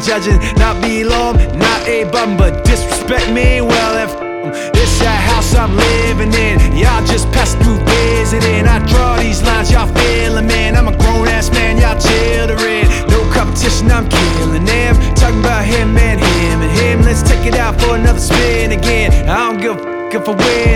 judging, not below 'em, not a bum, but disrespect me. Well, if this that house I'm living in, y'all just pass through visiting. I draw these lines, y'all feeling, man. I'm a grown ass man, y'all children. No competition, I'm killing them. Talking about him and him and him. Let's take it out for another spin again. I don't give a f- if I win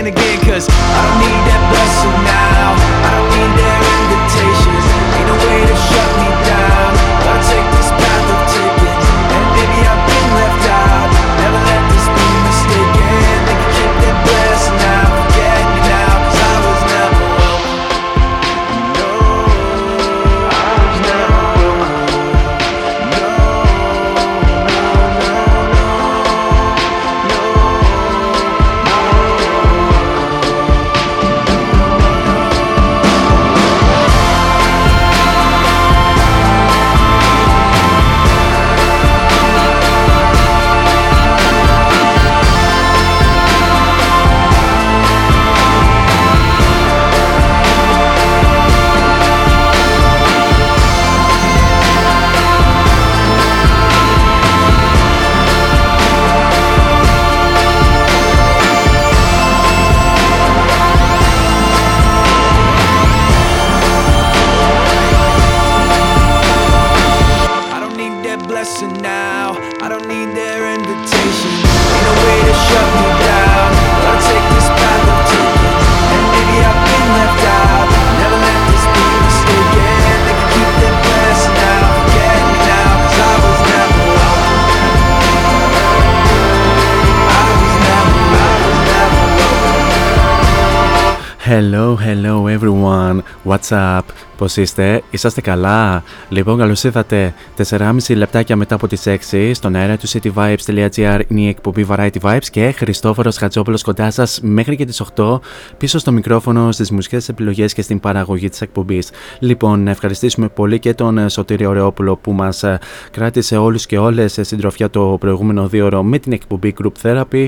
up? Πώς είστε; Είσαστε καλά; Λοιπόν, καλώς ήρθατε 4,5 λεπτάκια μετά από τις 6 στον αέρα του cityvibes.gr είναι η εκπομπή Variety Vibes και Χριστόφορος Χατζόπουλος κοντά σας μέχρι και τις 8 πίσω στο μικρόφωνο στις μουσικές επιλογές και στην παραγωγή της εκπομπής. Λοιπόν, να ευχαριστήσουμε πολύ και τον ε, Σωτήριο Ρεόπουλο που μας ε, κράτησε όλους και όλες σε συντροφιά το προηγούμενο δύο ώρο με την εκπομπή Group Therapy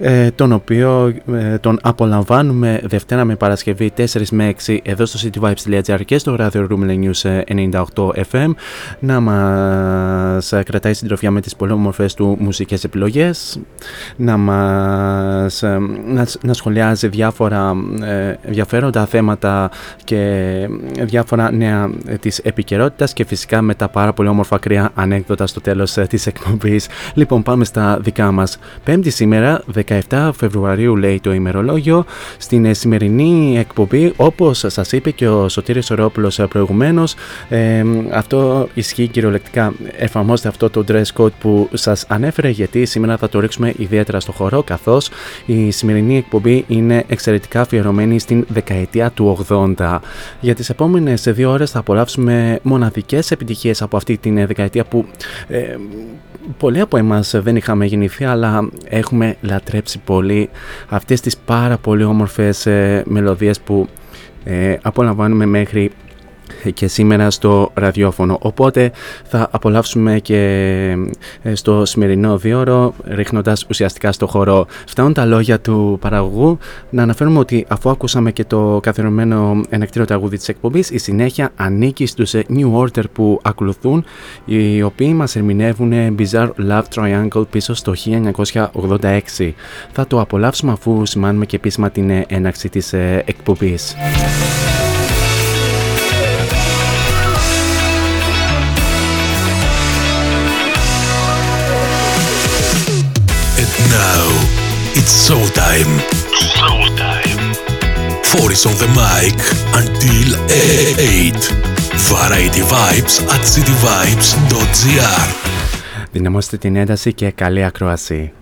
ε, τον οποίο ε, τον απολαμβάνουμε Δευτέρα με Παρασκευή 4 με 6 εδώ στο cityvibes.gr και στο Radio Room News ε, 98 FM να μας ε, κρατάει συντροφιά με τις πολύ όμορφες του μουσικές επιλογές να μας ε, να, να σχολιάζει διάφορα ε, ενδιαφέροντα θέματα και διάφορα νέα ε, της επικαιρότητας και φυσικά με τα πάρα πολύ όμορφα κρύα ανέκδοτα στο τέλος ε, της εκπομπής. Λοιπόν πάμε στα δικά μας. Πέμπτη σήμερα 17 Φεβρουαρίου λέει το ημερολόγιο στην ε, σημερινή εκπομπή όπως σας είπε και ο Σωτήρης Ορόπουλος ε, προηγουμένως ε, αυτό ισχύει κυριολεκτικά εφαρμόστε αυτό το dress code που σας ανέφερε γιατί σήμερα θα το ρίξουμε ιδιαίτερα στο χώρο καθώς η σημερινή εκπομπή είναι εξαιρετικά αφιερωμένη στην δεκαετία του 80. Για τις επόμενες δύο ώρες θα απολαύσουμε μοναδικές επιτυχίες από αυτή την δεκαετία που ε, πολλοί από εμάς δεν είχαμε γεννηθεί αλλά έχουμε λατρέψει πολύ αυτές τις πάρα πολύ όμορφες ε, μελωδίες που ε, απολαμβάνουμε μέχρι και σήμερα στο ραδιόφωνο. Οπότε θα απολαύσουμε και ε, στο σημερινό δίωρο ρίχνοντας ουσιαστικά στο χώρο. Φτάνουν τα λόγια του παραγωγού να αναφέρουμε ότι αφού ακούσαμε και το καθιερωμένο ενακτήριο τραγούδι της εκπομπής η συνέχεια ανήκει στους ε, New Order που ακολουθούν οι οποίοι μας ερμηνεύουν Bizarre Love Triangle πίσω στο 1986. Θα το απολαύσουμε αφού σημάνουμε και επίσημα την ε, έναρξη της εκπομπής. It's showtime. Showtime. Four is on the mic until 8. Variety Vibes at cityvibes.gr Δυναμώστε την ένταση και καλή ακρόαση.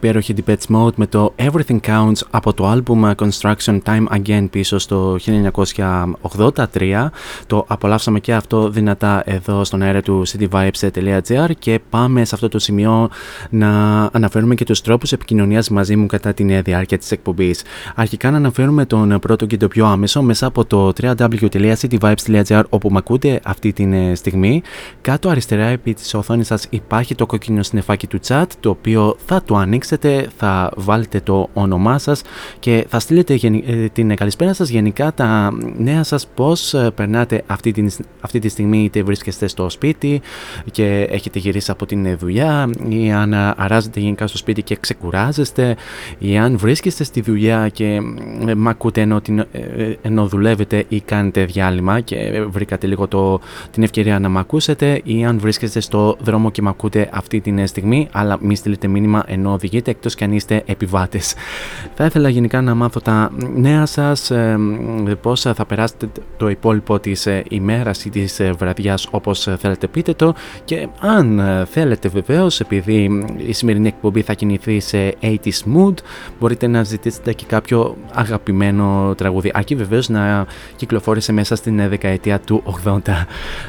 Ήταν η υπέροχη Depeche Mode με το Everything Counts από το album Construction Time Again πίσω στο 1983. Το απολαύσαμε και αυτό δυνατά εδώ στον αέρα του cityvibes.gr και πάμε σε αυτό το σημείο να αναφέρουμε και τους τρόπους επικοινωνίας μαζί μου κατά την διάρκεια της εκπομπής. Αρχικά να αναφέρουμε τον πρώτο και το πιο άμεσο μέσα από το www.cityvibes.gr όπου με ακούτε αυτή τη στιγμή. Κάτω αριστερά επί της οθόνης σας υπάρχει το κόκκινο συνεφάκι του chat το οποίο θα το ανοίξετε, θα βάλετε το όνομά σας και θα στείλετε ε, την καλησπέρα σας. Γενικά τα νέα σας πώς ε, περνάτε αυτή, την, αυτή τη στιγμή είτε βρίσκεστε στο σπίτι και έχετε γυρίσει από την δουλειά ή αν αράζετε γενικά στο σπίτι και ξεκουράζεστε ή αν βρίσκεστε στη δουλειά και ε, μ' ακούτε ενώ, την, ενώ δουλεύετε ή κάνετε διάλειμμα και βρήκατε λίγο το, την ευκαιρία να μ' ακούσετε ή αν βρίσκεστε στο δρόμο και μ' ακούτε αυτή τη στιγμή αλλά μη στείλετε μήνυμα ενώ οδηγείτε εκτός και αν είστε επιβάτες. Θα ήθελα γενικά να μάθω τα νέα σας, ε, πώς θα περάσετε το υπόλοιπο της ε, ημέρας ή της ε, βραδιάς όπως θέλετε πείτε το και αν θέλετε βεβαίως επειδή η σημερινή εκπομπή θα κινηθεί σε 80s mood μπορείτε να ζητήσετε και κάποιο αγαπημένο τραγούδι αρκεί βεβαίως να κυκλοφόρησε μέσα στην δεκαετία του 80.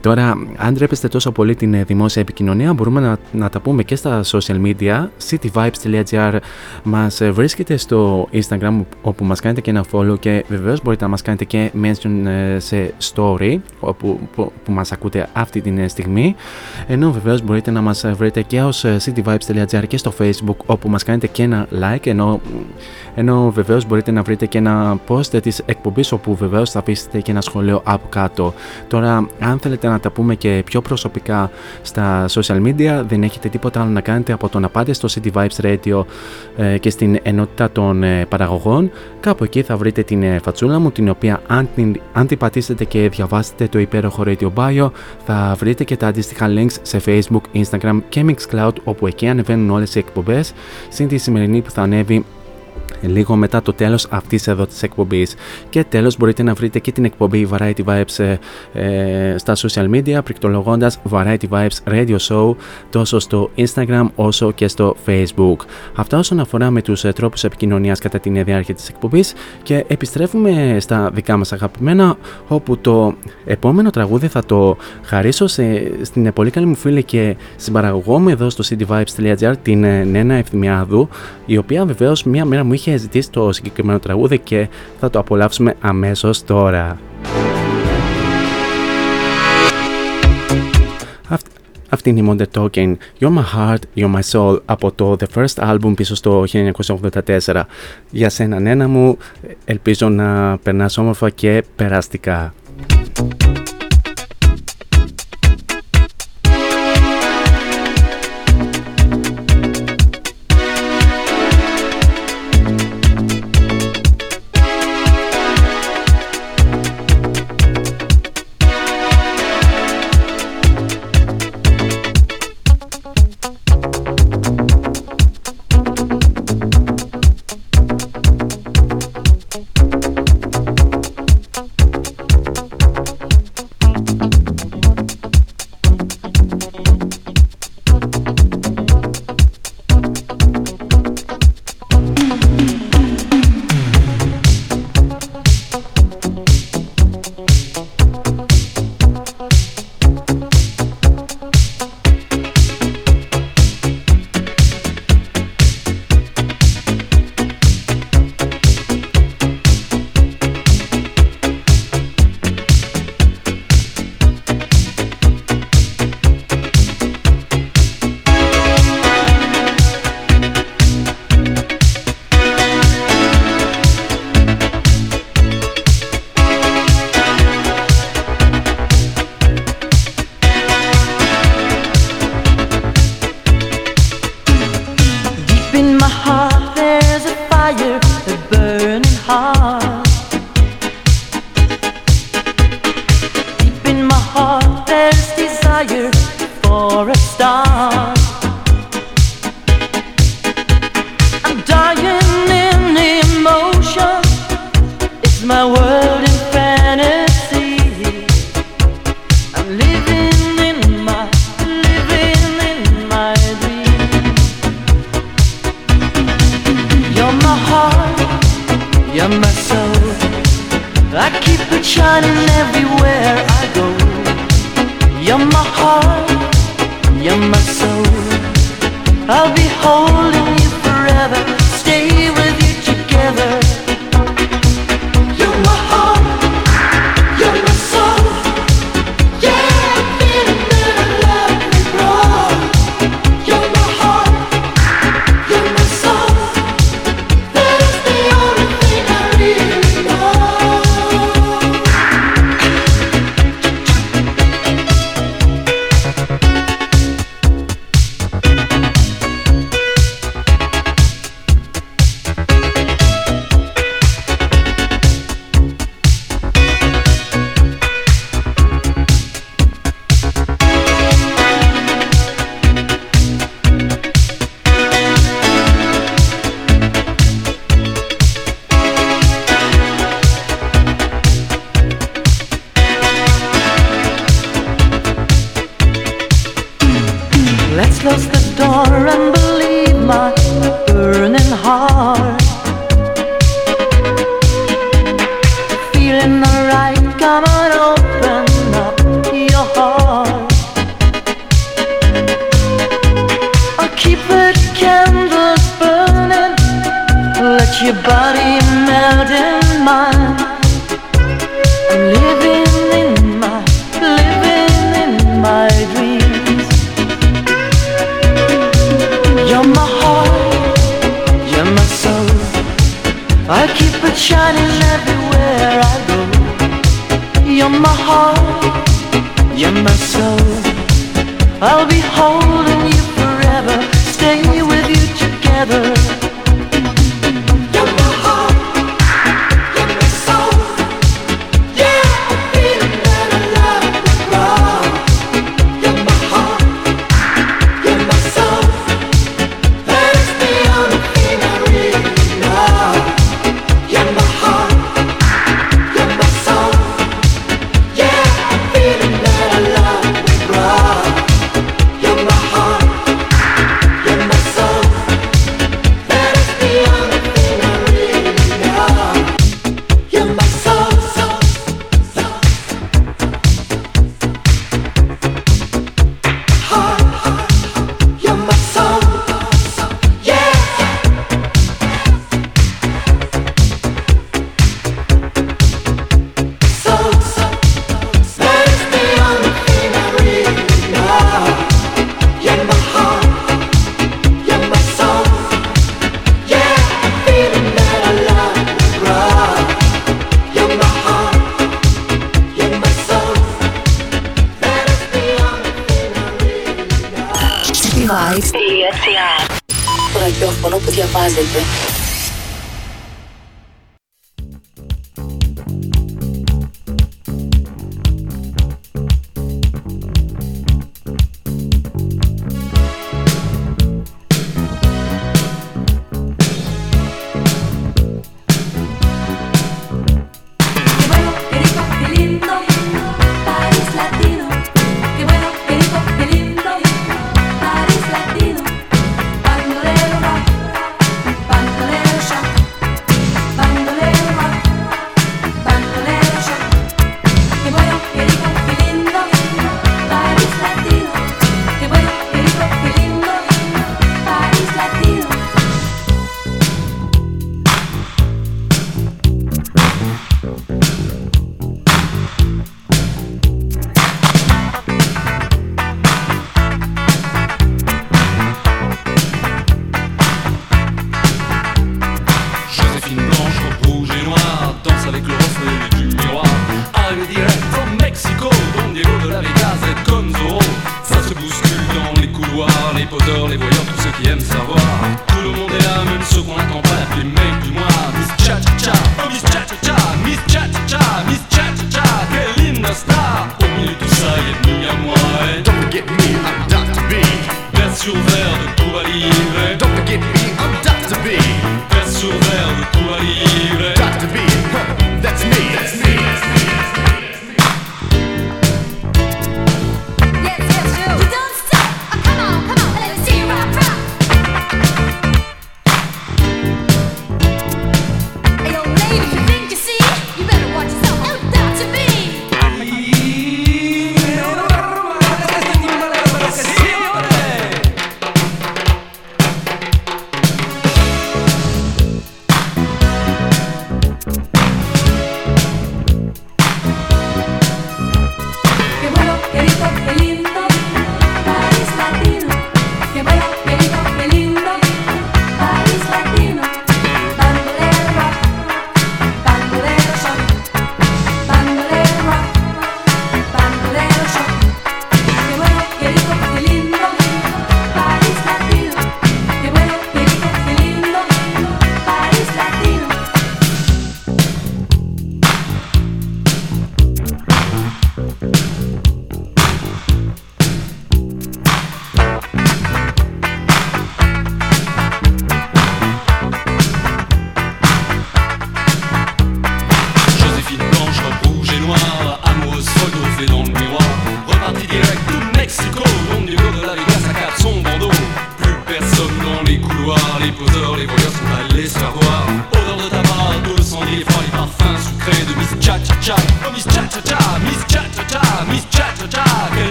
Τώρα αν τρέπεστε τόσο πολύ την δημόσια επικοινωνία μπορούμε να, να τα πούμε και στα social media cityvibes.gr μας βρίσκεται στο Instagram όπου μας κάνετε και ένα follow και βεβαίως μπορείτε να μας κάνετε και mention ε, σε story όπου, που, που μας ακούτε αυτή τη στιγμή ενώ βεβαίως μπορείτε να μας βρείτε και ως cityvibes.gr και στο facebook όπου μας κάνετε και ένα like ενώ ενώ βεβαίω μπορείτε να βρείτε και ένα post τη εκπομπή όπου βεβαίω θα αφήσετε και ένα σχολείο από κάτω. Τώρα, αν θέλετε να τα πούμε και πιο προσωπικά στα social media, δεν έχετε τίποτα άλλο να κάνετε από το να πάτε στο City Vibes Radio ε, και στην ενότητα των ε, παραγωγών. Κάπου εκεί θα βρείτε την ε, φατσούλα μου, την οποία αν την, αν την πατήσετε και διαβάσετε το υπέροχο Radio Bio, θα βρείτε και τα αντίστοιχα links σε Facebook, Instagram και Mixcloud, όπου εκεί ανεβαίνουν όλες οι εκπομπές, συν τη σημερινή που θα ανέβει λίγο μετά το τέλος αυτής εδώ της εκπομπής. Και τέλος μπορείτε να βρείτε και την εκπομπή Variety Vibes ε, στα social media πληκτρολογώντας Variety Vibes Radio Show τόσο στο Instagram όσο και στο Facebook. Αυτά όσον αφορά με τους ε, τρόπους επικοινωνίας κατά την διάρκεια της εκπομπής και επιστρέφουμε στα δικά μας αγαπημένα όπου το επόμενο τραγούδι θα το χαρίσω σε, στην πολύ καλή μου φίλη και συμπαραγωγό μου εδώ στο cityvibes.gr την ε, Νένα Ευθυμιάδου η οποία βεβαίως μία μέρα μου είχε ζητήσει το συγκεκριμένο τραγούδι και θα το απολαύσουμε αμέσως τώρα. Αυτή είναι η Modern Talking You're My Heart, You're My Soul από το The First Album πίσω στο 1984. Για σένα νένα μου, ελπίζω να περνάς όμορφα και περαστικά.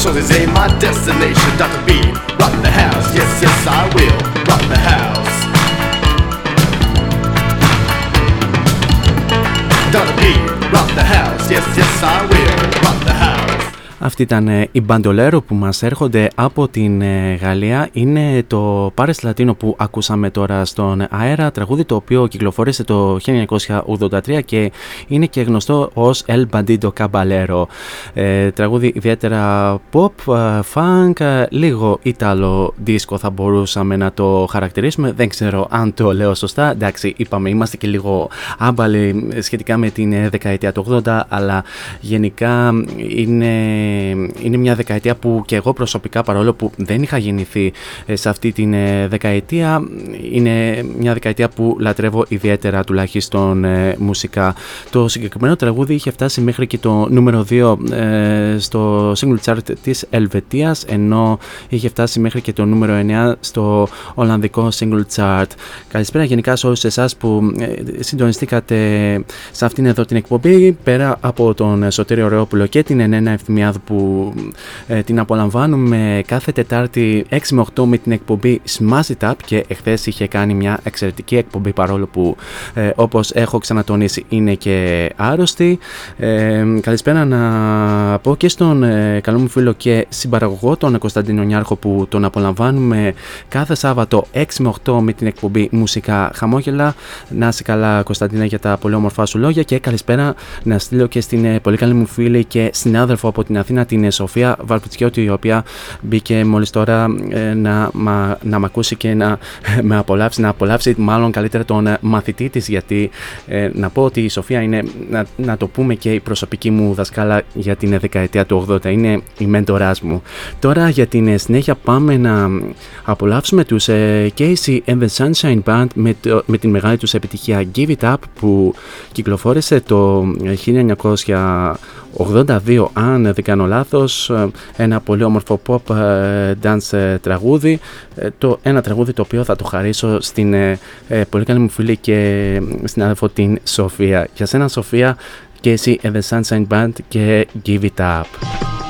shows this ain't my destination. Dr. B, rock the house. Yes, yes, I will rock the house. Dr. B, rock the house. Yes, yes, I will rock the house. Αυτή ήταν ε, η Μπαντολέρο που μας έρχονται από την ε, Γαλλία. Είναι το Paris Latino που ακούσαμε τώρα στον αέρα, τραγούδι το οποίο κυκλοφόρησε το 1983 και είναι και γνωστό ως El Bandido Caballero. Ε, τραγούδι ιδιαίτερα pop, ε, funk, λίγο ιταλο disco θα μπορούσαμε να το χαρακτηρίσουμε. Δεν ξέρω αν το λέω σωστά. Εντάξει, είπαμε, είμαστε και λίγο άμπαλοι σχετικά με την δεκαετία του 80, αλλά γενικά είναι είναι μια δεκαετία που και εγώ προσωπικά παρόλο που δεν είχα γεννηθεί ε, σε αυτή τη ε, δεκαετία είναι μια δεκαετία που λατρεύω ιδιαίτερα τουλάχιστον ε, μουσικά. Το συγκεκριμένο τραγούδι είχε φτάσει μέχρι και το νούμερο 2 στο single chart της Ελβετίας ενώ είχε φτάσει μέχρι και το νούμερο 9 στο Ολλανδικό single chart. Καλησπέρα γενικά σε όλους εσάς που συντονιστήκατε σε αυτήν εδώ την εκπομπή πέρα από τον Σωτήριο Ρεόπουλο και την Ενένα Ευθυμιάδου που ε, την απολαμβάνουμε κάθε Τετάρτη 6 με 8 με την εκπομπή Smash It Up και εχθές είχε κάνει μια εξαιρετική εκπομπή παρόλο που ε, όπως έχω ξανατονίσει είναι και άρρωστη. Ε, καλησπέρα να πω και στον ε, καλό μου φίλο και συμπαραγωγό τον Κωνσταντίνο Νιάρχο που τον απολαμβάνουμε κάθε Σάββατο 6 με 8 με την εκπομπή Μουσικά Χαμόγελα. Να είσαι καλά Κωνσταντίνα για τα πολύ όμορφά σου λόγια και καλησπέρα να στείλω και στην ε, πολύ καλή μου φίλη και συνάδελφο από την Αθήνα την Σοφία Βαρπουτσιώτη, η οποία μπήκε μόλις τώρα ε, να, μα, να μ' ακούσει και να με απολαύσει, να απολαύσει μάλλον καλύτερα τον ε, μαθητή της. Γιατί ε, να πω ότι η Σοφία είναι, να, να το πούμε και η προσωπική μου δασκάλα για την δεκαετία του 80. Είναι η μέντοράς μου. Τώρα για την συνέχεια πάμε να απολαύσουμε τους Casey and the Sunshine Band με, το, με την μεγάλη τους επιτυχία Give It Up που κυκλοφόρησε το 1900 82 αν δεν κάνω λάθος ένα πολύ όμορφο pop ε, dance ε, τραγούδι. Ε, το, ένα τραγούδι το οποίο θα το χαρίσω στην πολύ καλή μου φίλη και στην αδερφό την Σοφία. Για σένα Σοφία και εσύ The Sunshine Band και Give It Up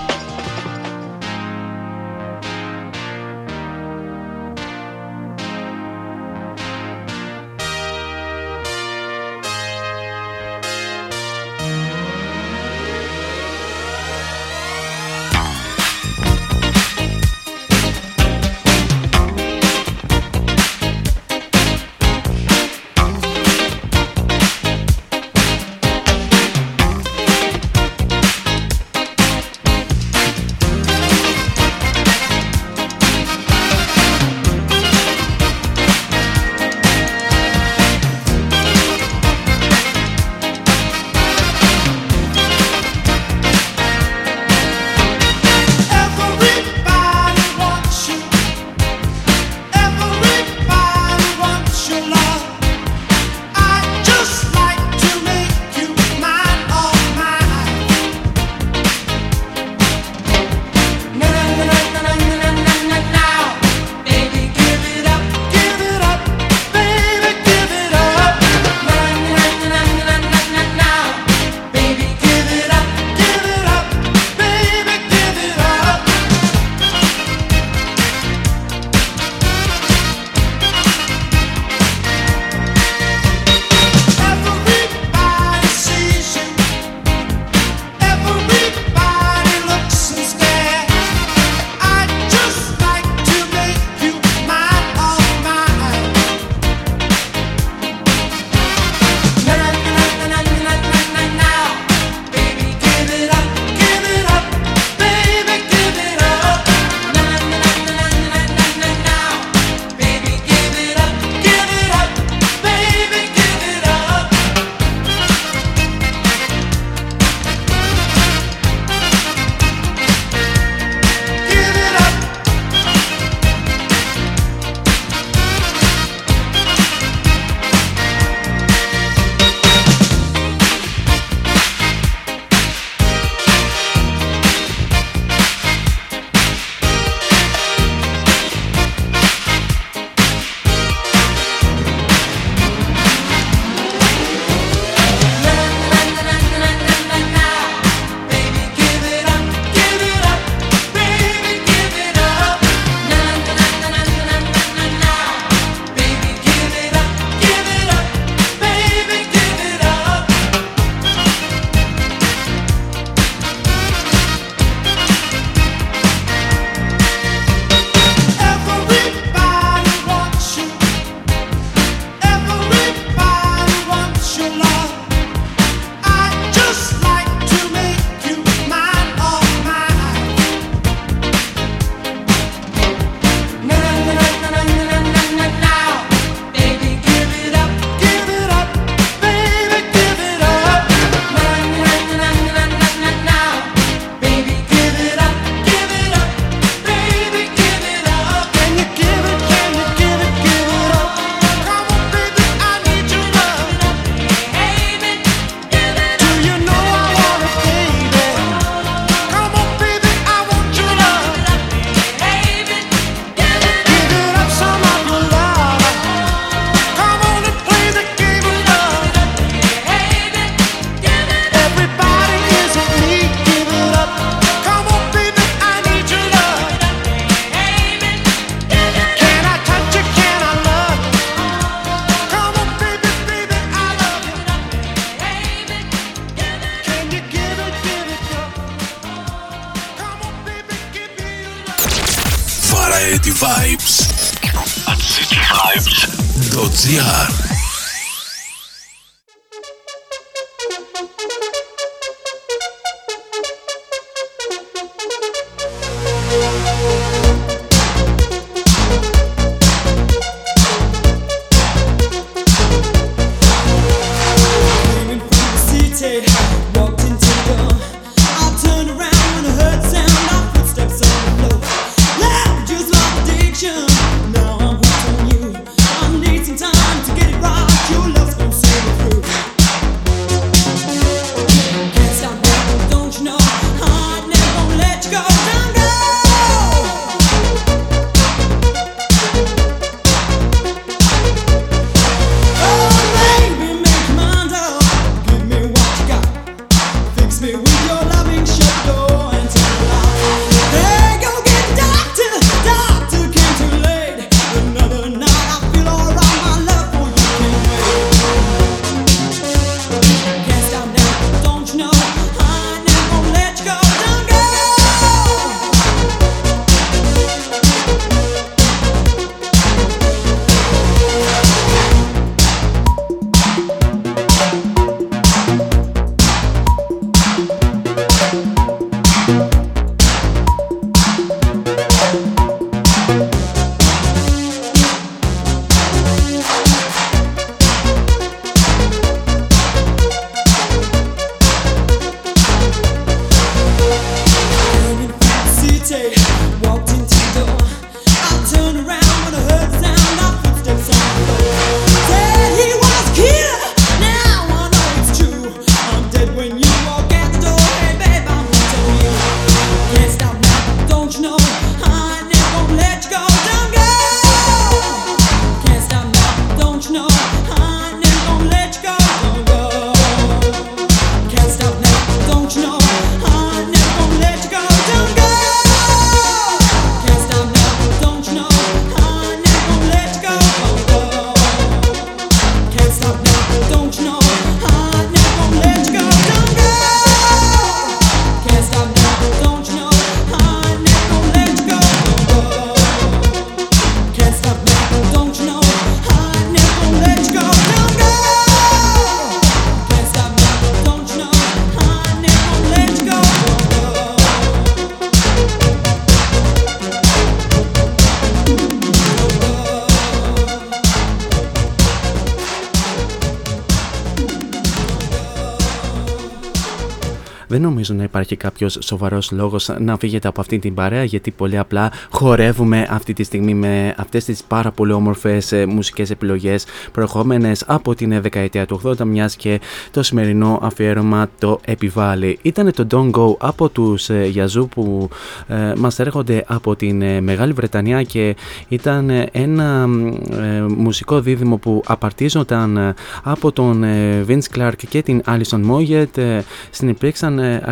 υπάρχει κάποιος σοβαρός λόγος να φύγετε από αυτή την παρέα, γιατί πολύ απλά χορεύουμε αυτή τη στιγμή με αυτές τις πάρα πολύ όμορφες μουσικές επιλογές προερχόμενες από την δεκαετία του 80, μιας και το σημερινό αφιέρωμα το επιβάλλει. Ήταν το Don't Go από τους Yazoo που ε, μας έρχονται από την ε, Μεγάλη Βρετανία και ήταν ένα ε, μουσικό δίδυμο που απαρτίζονταν από τον ε, Vince Clark και την Alison Moyet. Ε, συνεπήρξαν ε,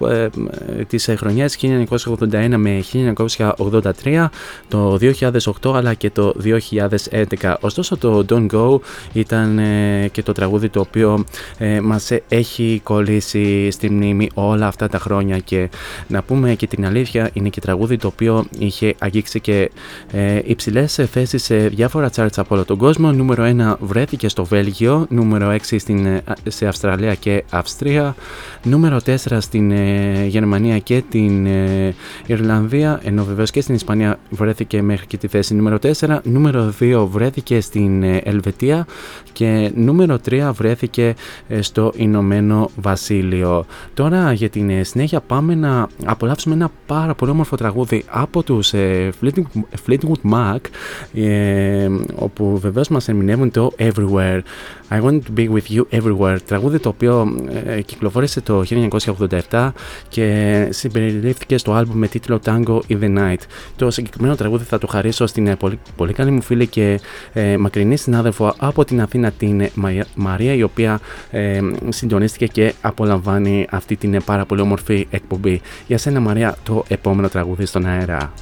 αρχικά ε, τις ε, χρονιές 1981 με 1983, το 2008 αλλά και το 2011. Ωστόσο το Don't Go ήταν και το τραγούδι το οποίο μας έχει κολλήσει στη μνήμη όλα αυτά τα χρόνια και να πούμε και την αλήθεια είναι και τραγούδι το οποίο είχε αγγίξει και υψηλές θέσεις σε διάφορα charts από όλο τον κόσμο. Νούμερο 1 βρέθηκε στο Βέλγιο, νούμερο 6 στην, σε Αυστραλία και Αυστρία, νούμερο 4 στην ε, Γερμανία και την ε, Ιρλανδία, ενώ βεβαίως και στην Ισπανία βρέθηκε μέχρι και τη θέση νούμερο 4. Νούμερο 2 βρέθηκε στην ε, Ελβετία και νούμερο 3 βρέθηκε στο Ηνωμένο Βασίλειο. Τώρα για την συνέχεια πάμε να απολαύσουμε ένα πάρα πολύ όμορφο τραγούδι από τους Fleetwood Mac όπου βεβαίως μας ερμηνεύουν το Everywhere. I want to be with you everywhere. Τραγούδι το οποίο ε, κυκλοφόρησε το 1987 και συμπεριλήφθηκε στο άλμπουμ με τίτλο Tango in the Night. Το συγκεκριμένο τραγούδι θα το χαρίσω στην ε, πολύ, πολύ καλή μου φίλη και ε, μακρινή συνάδελφο από την Αθήνα, την Μαρία, η οποία ε, συντονίστηκε και απολαμβάνει αυτή την πάρα πολύ όμορφη εκπομπή. Για σένα, Μαρία, το επόμενο τραγούδι στον αέρα.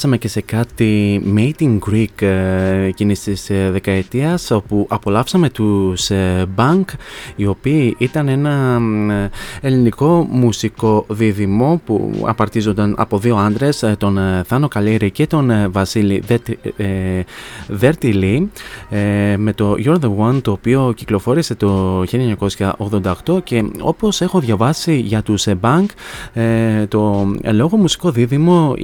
Περάσαμε και σε κάτι Made in Greek ε, εκείνης της ε, δεκαετίας όπου απολαύσαμε τους ε, Bank οι οποίοι ήταν ένα ελληνικό μουσικό δίδυμο που απαρτίζονταν από δύο άντρες τον Θάνο Καλήρη και τον Βασίλη Δέρτιλη με το You're the One το οποίο κυκλοφόρησε το 1988 και όπως έχω διαβάσει για τους Bank το λόγο μουσικό δίδυμο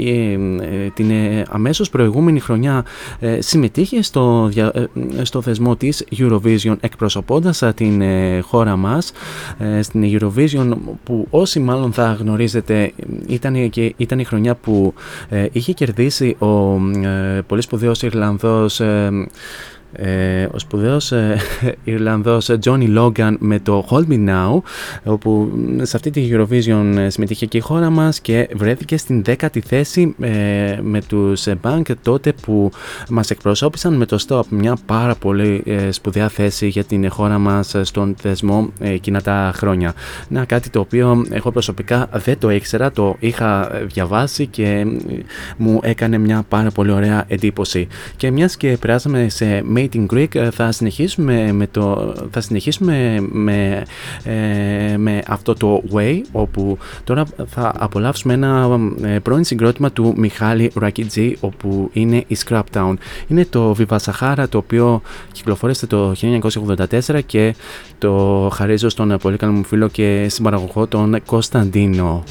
την ε, αμέσως προηγούμενη χρονιά ε, συμμετείχε στο, στο θεσμό της Eurovision εκπροσωπώντας την ε, χώρα μας στην Eurovision που όσοι μάλλον θα γνωρίζετε ήταν, και, ήταν η χρονιά που είχε κερδίσει ο πολύ σπουδαίος Ιρλανδός ε, ο σπουδαίος ε, Ιρλανδός Johnny Logan με το Hold Me Now όπου σε αυτή τη Eurovision ε, συμμετείχε και η χώρα μας και βρέθηκε στην δέκατη θέση ε, με τους Bank τότε που μας εκπροσώπησαν με το Stop μια πάρα πολύ ε, σπουδαία θέση για την χώρα μας στον θεσμό εκείνα τα χρόνια. Να κάτι το οποίο εγώ προσωπικά δεν το ήξερα, το είχα διαβάσει και μου έκανε μια πάρα πολύ ωραία εντύπωση. Και μιας και περάσαμε σε in Greek ε, θα συνεχίσουμε με, το, θα συνεχίσουμε με, ε, με αυτό το Way όπου τώρα θα απολαύσουμε ένα ε, πρώην συγκρότημα του Μιχάλη Ρακιτζή όπου είναι η Scrap Town. Είναι το Viva Sahara το οποίο κυκλοφόρησε το 1984 και το χαρίζω στον πολύ καλό μου φίλο και συμπαραγωγό τον Κωνσταντίνο.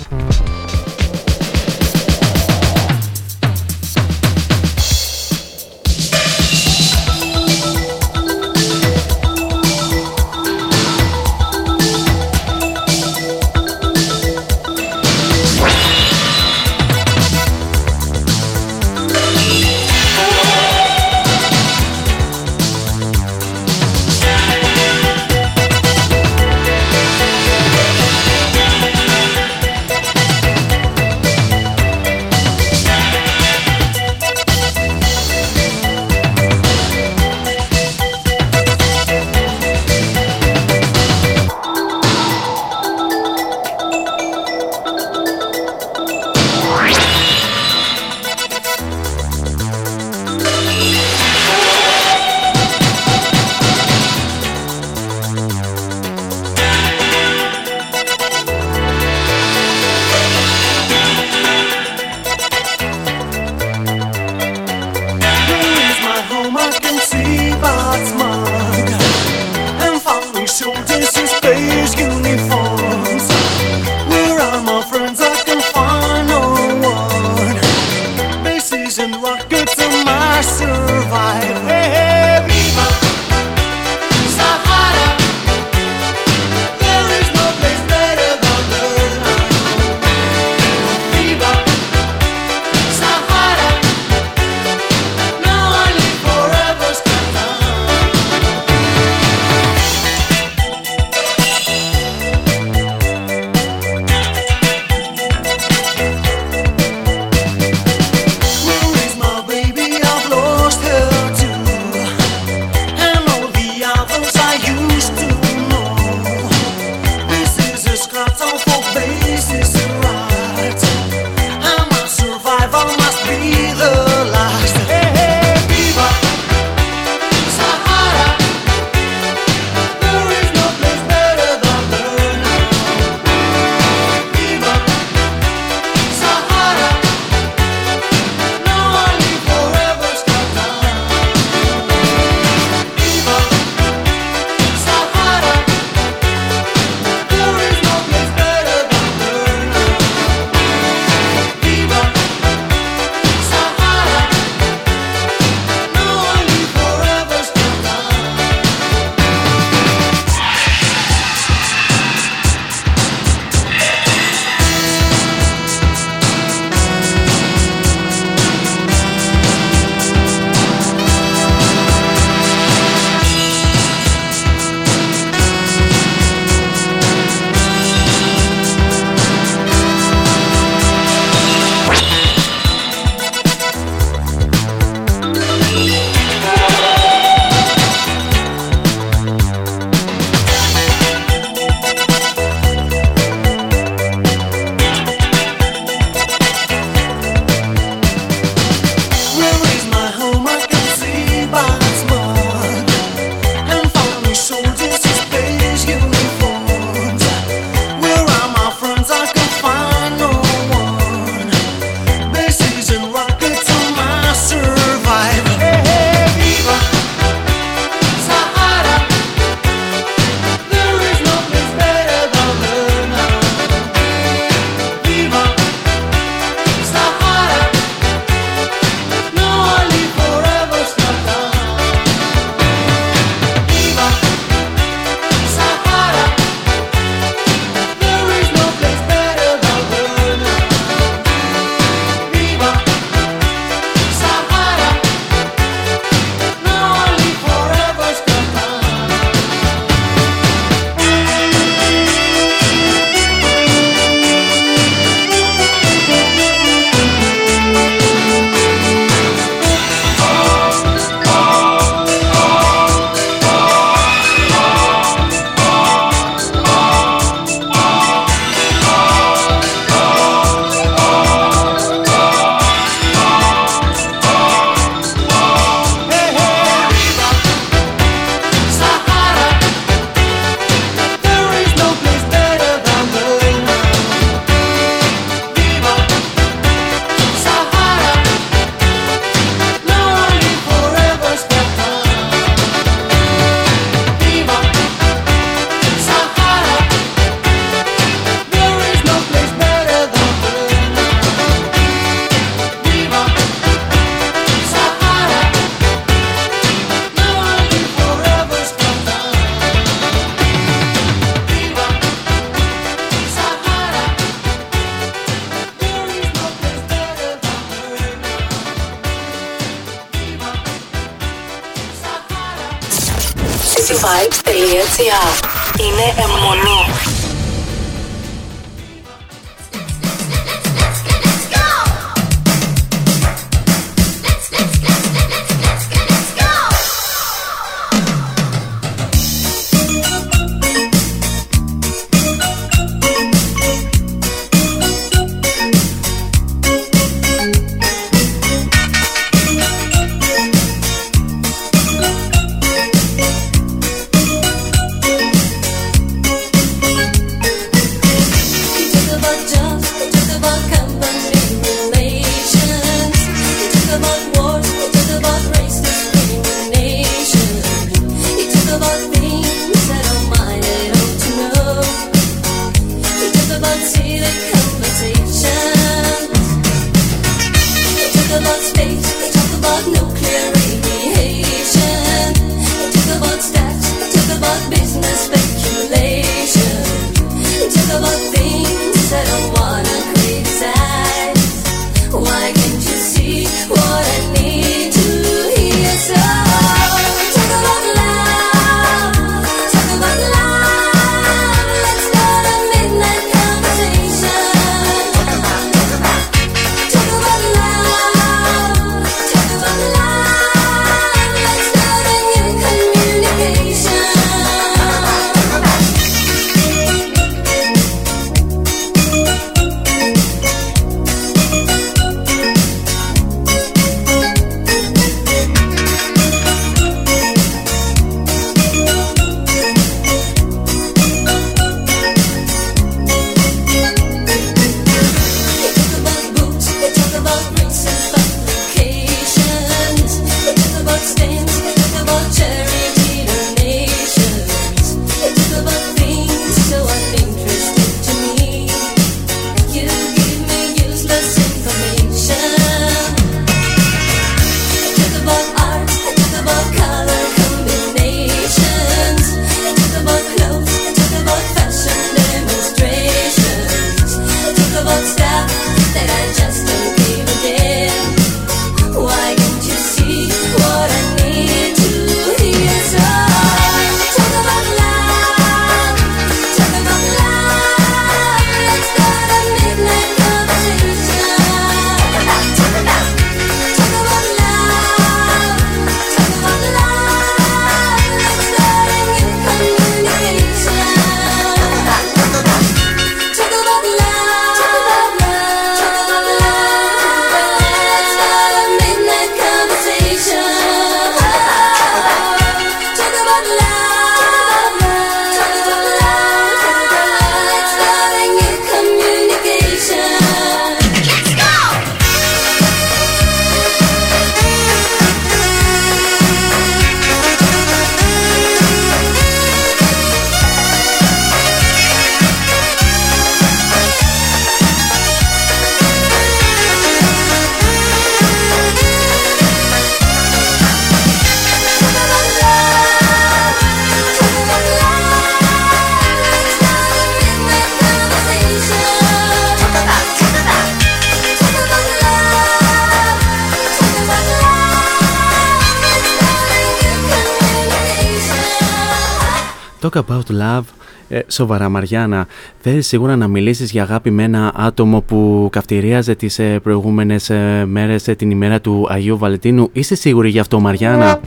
Σοβαρά, Μαριάννα, θέλει σίγουρα να μιλήσεις για αγάπη με ένα άτομο που καυτηρίαζε τις ε, προηγούμενες ε, μέρες, ε, την ημέρα του Αγίου Βαλεντίνου. Είσαι σίγουρη γι' αυτό, Μαριάννα;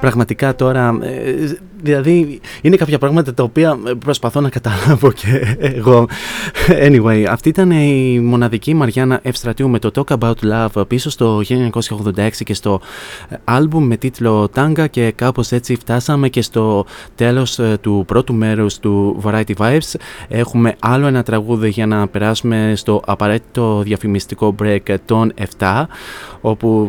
Πραγματικά τώρα ε, Δηλαδή είναι κάποια πράγματα τα οποία ε, προσπαθώ να καταλάβω και εγώ. Anyway, αυτή ήταν η μοναδική Μαριάννα Ευστρατείου με το Talk About Love πίσω στο 1986 και στο άλμπουμ με τίτλο Tanga και κάπως έτσι φτάσαμε και στο τέλος ε, του πρώτου μέρους του Variety Vibes. Έχουμε άλλο ένα τραγούδι για να περάσουμε στο απαραίτητο διαφημιστικό break των 7 όπου,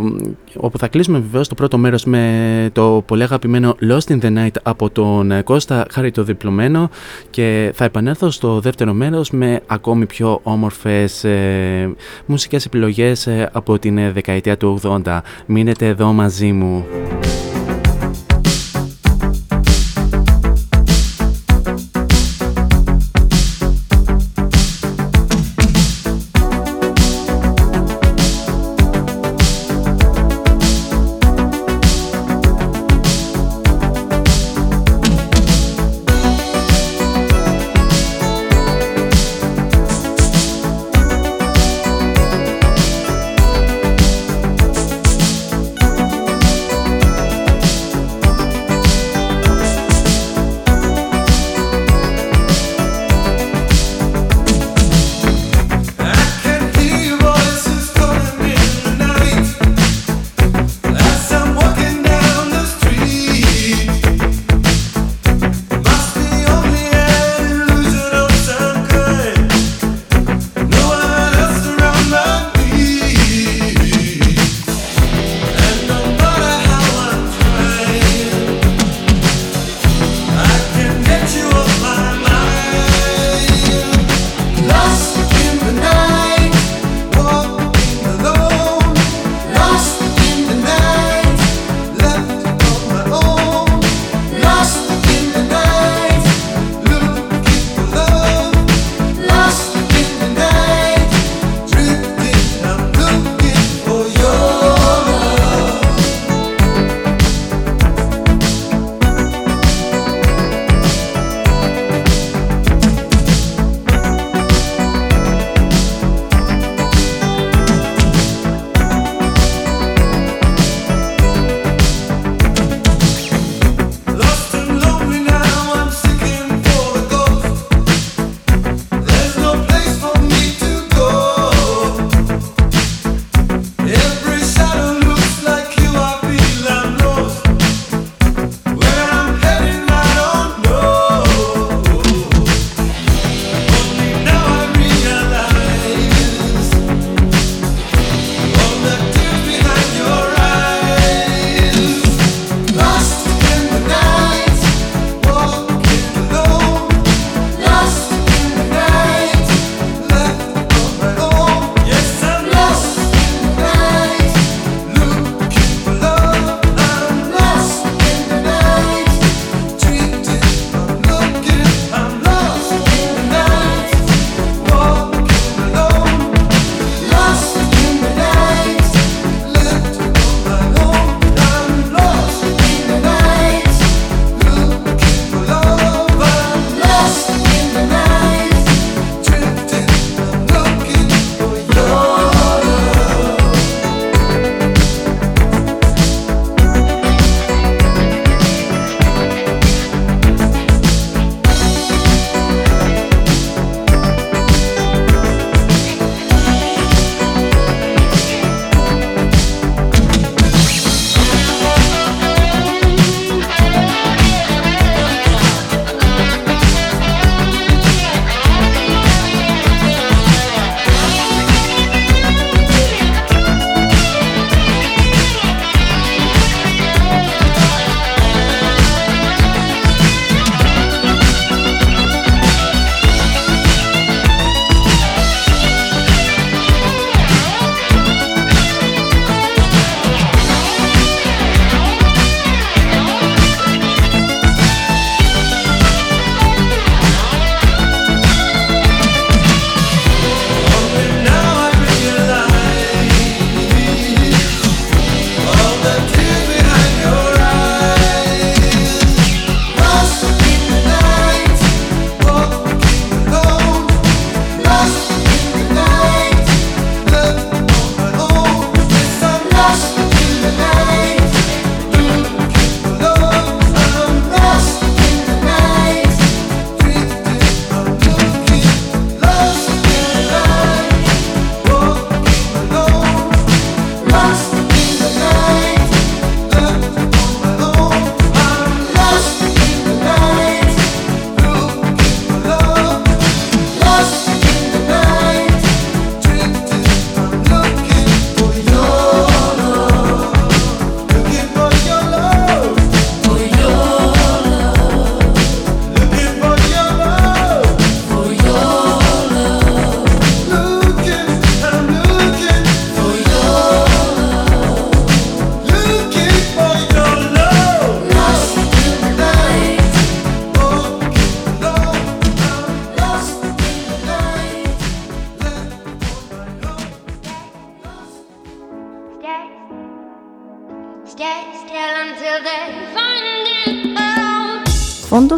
όπου θα κλείσουμε βεβαίως το πρώτο μέρος με το πολύ αγαπημένο Lost in the Night από τον ε, Κώστα χάρη το διπλωμένο και θα επανέλθω στο δεύτερο μέρος με ακόμη πιο όμορφες ε, μουσικές επιλογές ε, από την ε, δεκαετία του 80. Μείνετε εδώ μαζί μου.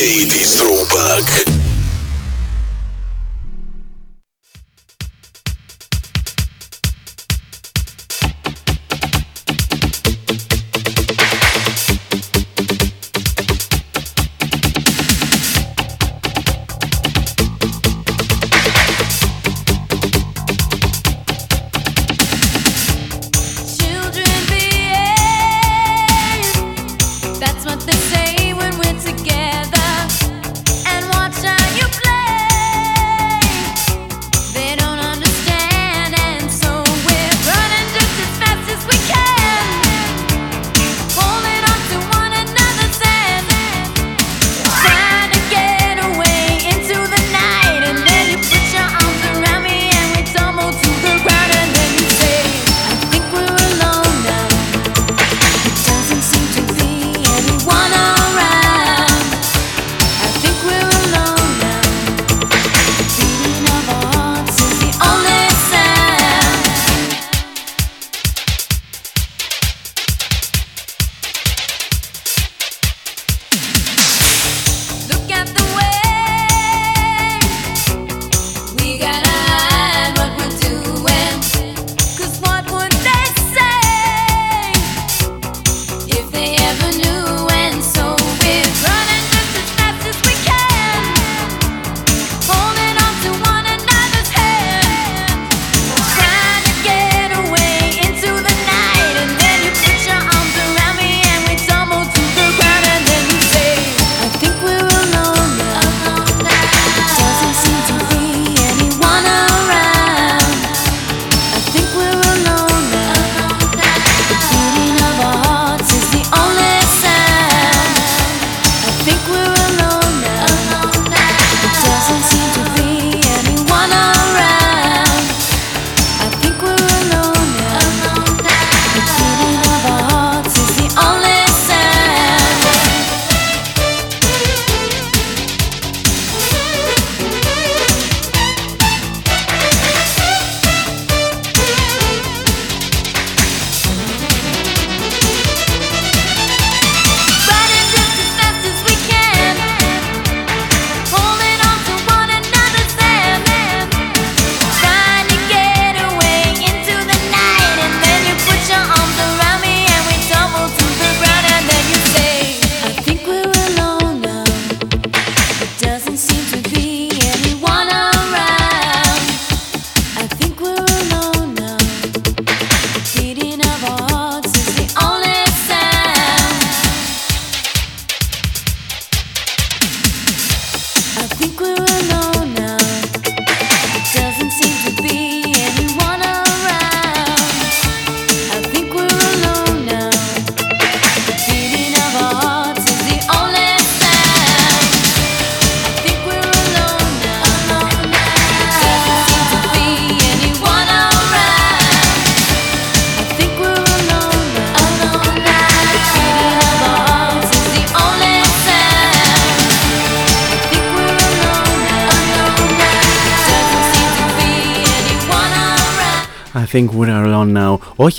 80s Throwback.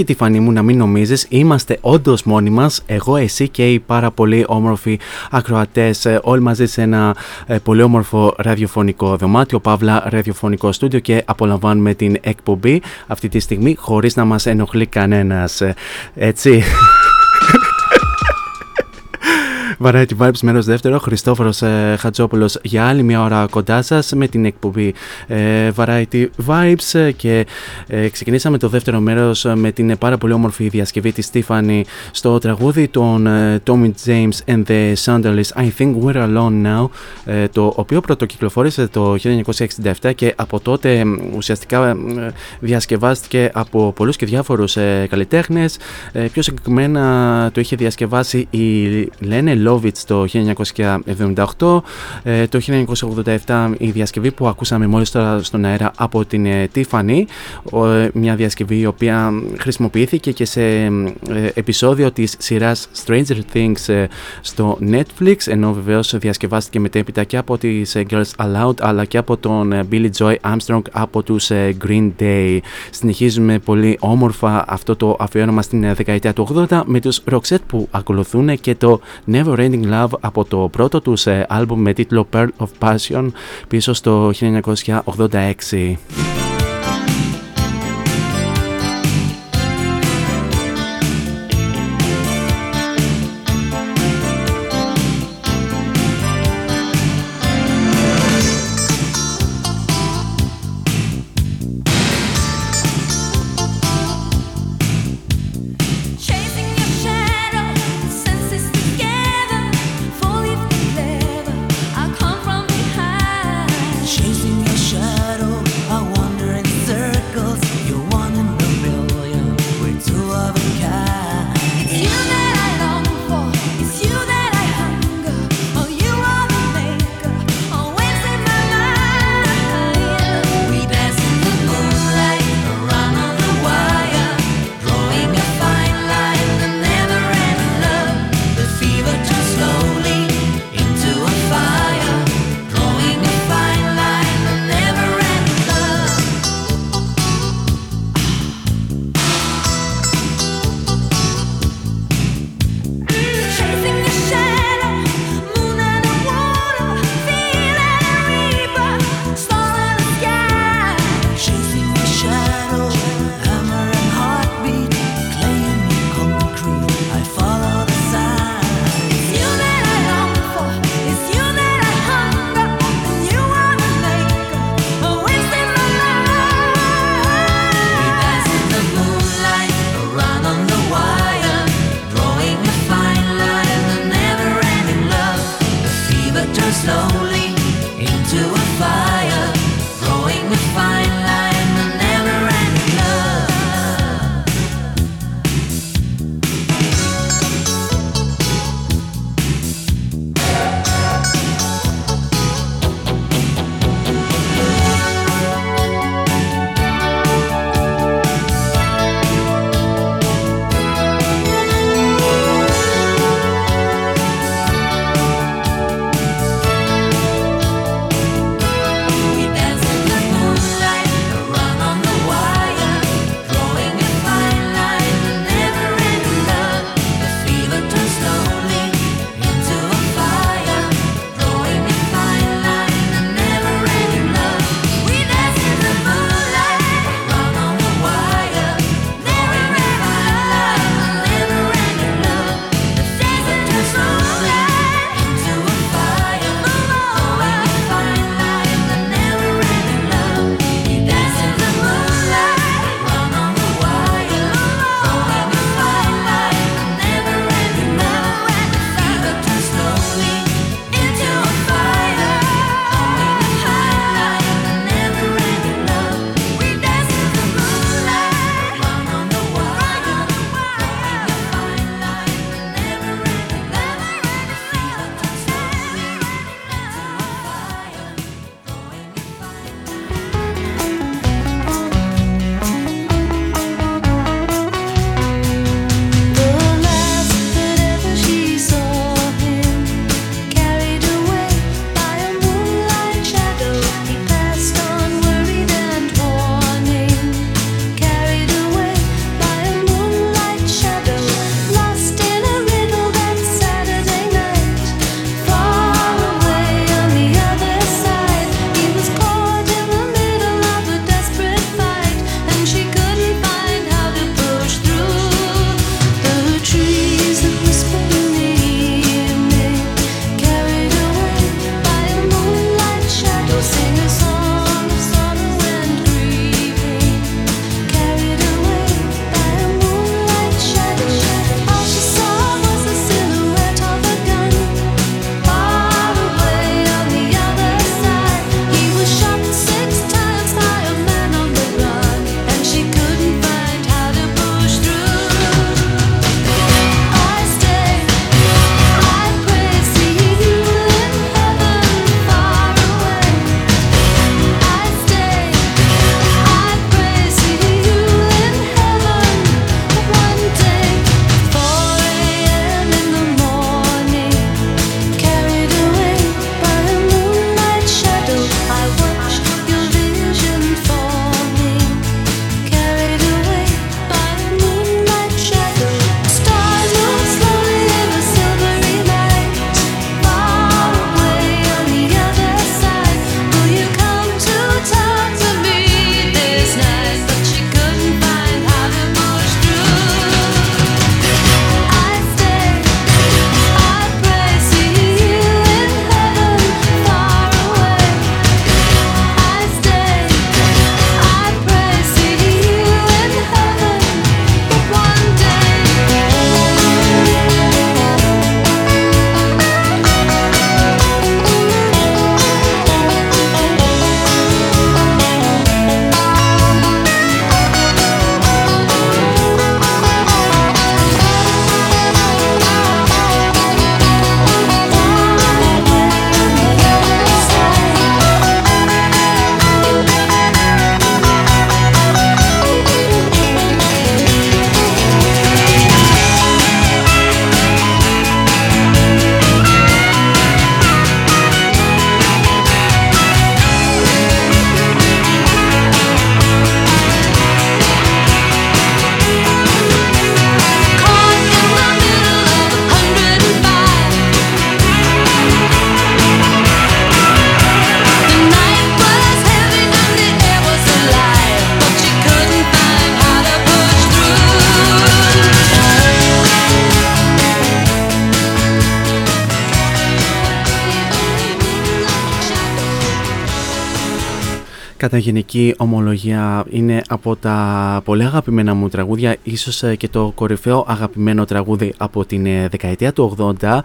Τη φανή μου να μην νομίζεις, είμαστε όντως μόνοι μας, εγώ, εσύ και οι πάρα πολύ όμορφοι ακροατές ε, όλοι μαζί σε ένα ε, πολύ όμορφο ραδιοφωνικό δωμάτιο, παύλα ραδιοφωνικό στούντιο και απολαμβάνουμε την εκπομπή αυτή τη στιγμή χωρίς να μας ενοχλεί κανένας, ε, έτσι. Variety Vibes μέρος δεύτερο, Χριστόφορος ε, Χατζόπουλος για άλλη μια ώρα κοντά σας με την εκπομπή ε, Variety Vibes ε, και ε, ξεκινήσαμε το δεύτερο μέρος με την πάρα πολύ όμορφη διασκευή της Tiffany στο τραγούδι των ε, Tommy James and the Sandals I Think We're Alone Now το οποίο πρωτοκυκλοφόρησε το 1967 και από τότε ουσιαστικά διασκευάστηκε από πολλούς και διάφορους καλλιτέχνες. Πιο συγκεκριμένα το είχε διασκευάσει η Λένε Λόβιτς το 1978 ε, το 1987 η διασκευή που ακούσαμε μόλις τώρα στον αέρα από την ε, Tiffany ε, μια διασκευή η οποία χρησιμοποιήθηκε και σε επεισόδιο της σειράς Stranger Things στο Netflix ενώ βεβαίως διασκευάστηκε μετέπειτα και από τις Girls Aloud αλλά και από τον Billy Joy Armstrong από τους Green Day. Συνεχίζουμε πολύ όμορφα αυτό το αφιέρωμα στην δεκαετία του 80 με τους Roxette που ακολουθούν και το Never Ending Love από το πρώτο τους άλμπουμ με τίτλο Pearl of Passion πίσω στο 1986. Γενική ομολογία είναι από τα πολύ αγαπημένα μου τραγούδια, ίσως ε, και το κορυφαίο αγαπημένο τραγούδι από την ε, δεκαετία του 80.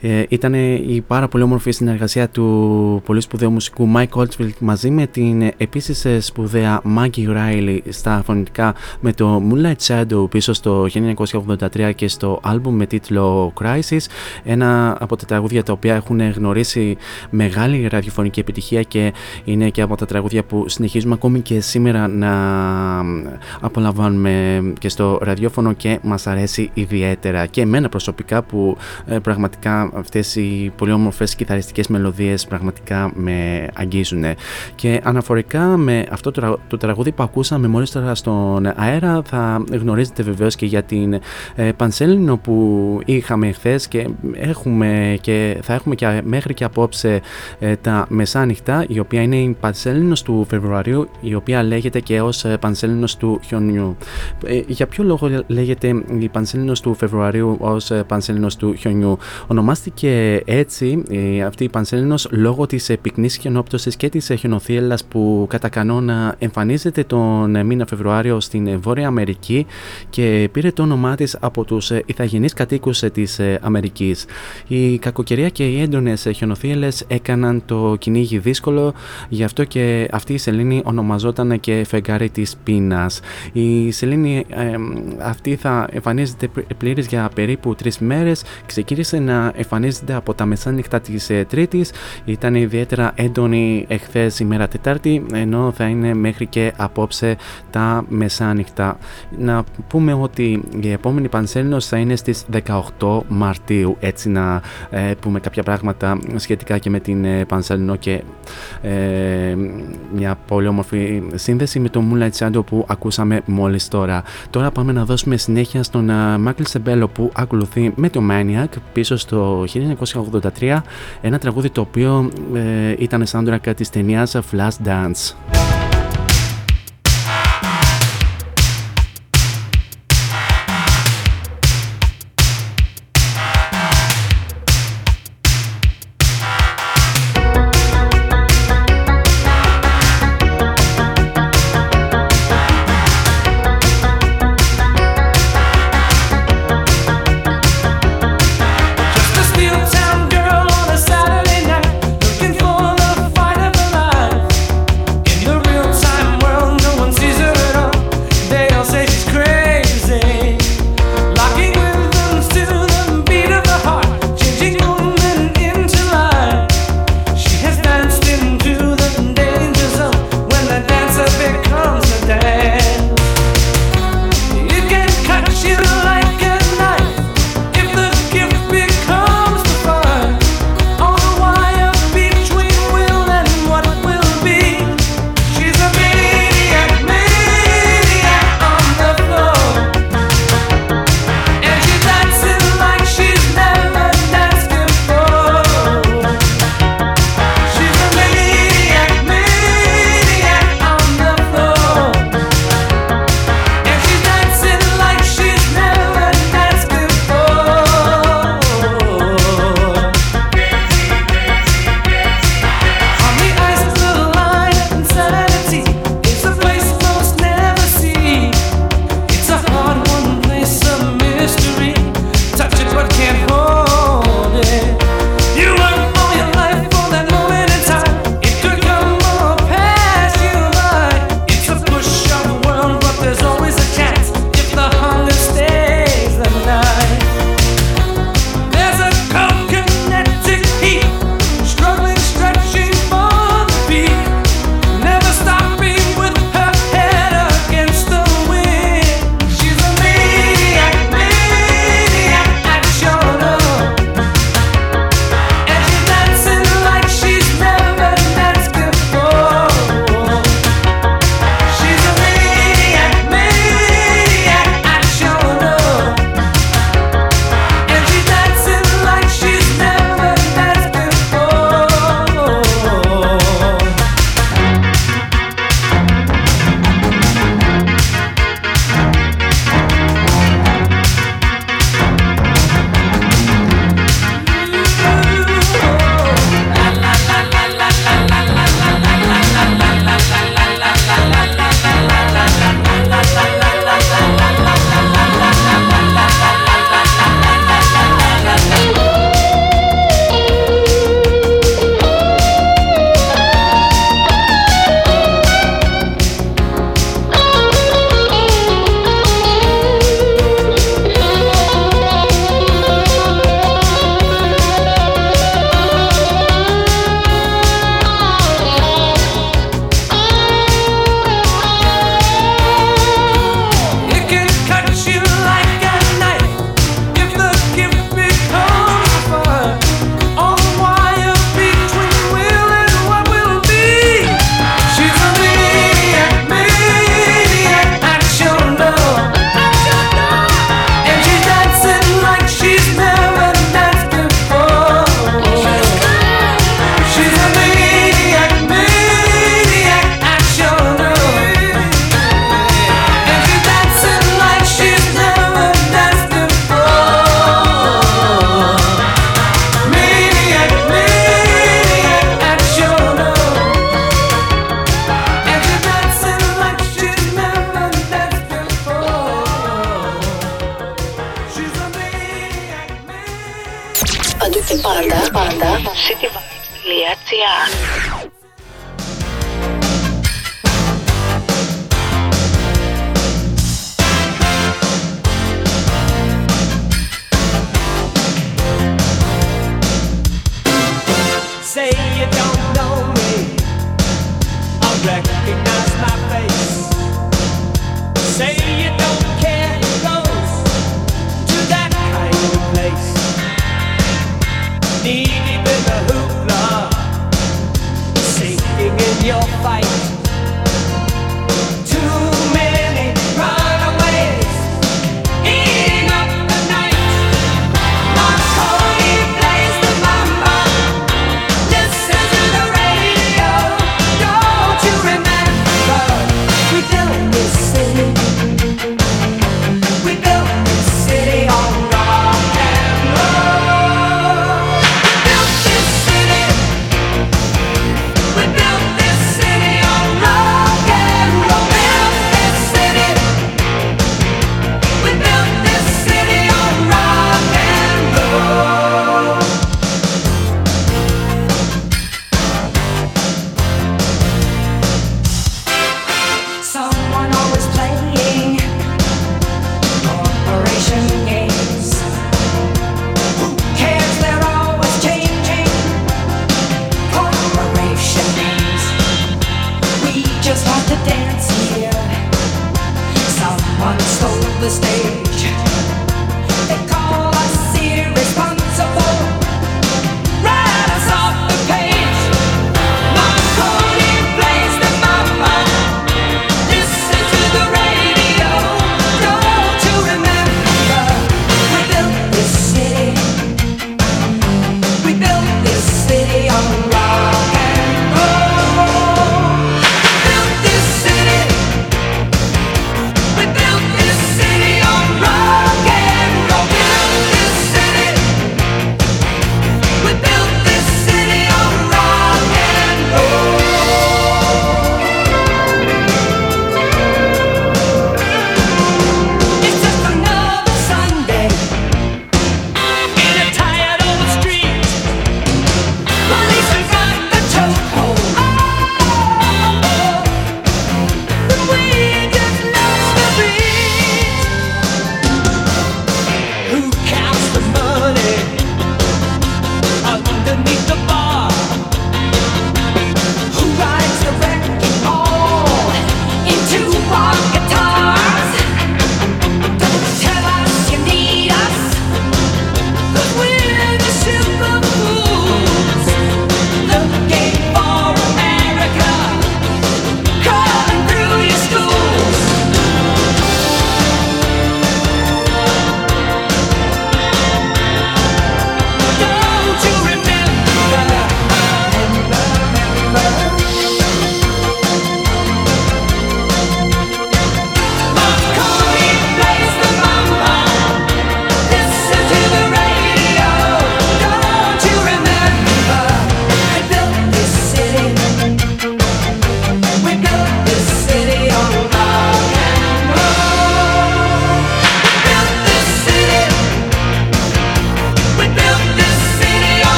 Ε, ήταν η πάρα πολύ όμορφη συνεργασία του πολύ σπουδαίου μουσικού Mike Oldfield μαζί με την επίσης σπουδαία Maggie Riley στα φωνητικά με το Moonlight Shadow πίσω στο 1983 και στο άλμπουμ με τίτλο Crisis, ένα από τα τραγούδια τα οποία έχουν γνωρίσει μεγάλη ραδιοφωνική επιτυχία και είναι και από τα τραγούδια που συνεχίζουμε ακόμη και σήμερα να απολαμβάνουμε και στο ραδιόφωνο και μας αρέσει ιδιαίτερα. Και εμένα προσωπικά που ε, πραγματικά αυτές οι πολύ όμορφες κιθαριστικές μελωδίες πραγματικά με αγγίζουν και αναφορικά με αυτό το, τραγούδι που ακούσαμε μόλις τώρα στον αέρα θα γνωρίζετε βεβαίως και για την ε, Πανσέλινο που είχαμε χθες και έχουμε και θα έχουμε και μέχρι και απόψε ε, τα μεσάνυχτα η οποία είναι η Πανσέλινος του Φεβρουαρίου η οποία λέγεται και ως ε, Πανσέλινος του χιονιού. Ε, για ποιο λόγο λέγεται η Πανσέλινος του Φεβρουαρίου ως ε, Πανσέλινος του χιονιού; Ονομάστηκε έτσι αυτή η Πανσέλινος λόγω της πυκνής χιονόπτωσης και της χιονοθύελας που κατά κανόνα εμφανίζεται τον μήνα Φεβρουάριο στην Βόρεια Αμερική και πήρε το όνομά της από τους ηθαγενείς κατοίκους της Αμερικής. Η κακοκαιρία και οι έντονες χιονοθύελες έκαναν το κυνήγι δύσκολο, γι' αυτό και αυτή η σελήνη ονομαζόταν και φεγγάρι της πείνας. Η σελήνη αυτή θα εμφανίζεται πλήρης για περίπου τρεις μέρες. Ξεκίνησε να εμφανίζεται από τα μεσάνυχτα της ε, Τρίτης. Ήταν ιδιαίτερα έντονη εχθές ημέρα Τετάρτη, ενώ θα είναι μέχρι και απόψε τα μεσάνυχτα. Να πούμε ότι η επόμενη Πανσέλινος θα είναι στις 18 Μαρτίου, έτσι να ε, πούμε κάποια πράγματα σχετικά και με την ε, Πανσέλινο και ε, μια πολύ όμορφη σύνδεση με το Moonlight Shadow που ακούσαμε μόλις τώρα. Τώρα πάμε να δώσουμε συνέχεια στον Μάκλ Σεμπέλο που ακολουθεί με το Maniac πίσω στο 1983 ένα τραγούδι το οποίο ε, ήταν soundtrack της ταινίας Flash Dance.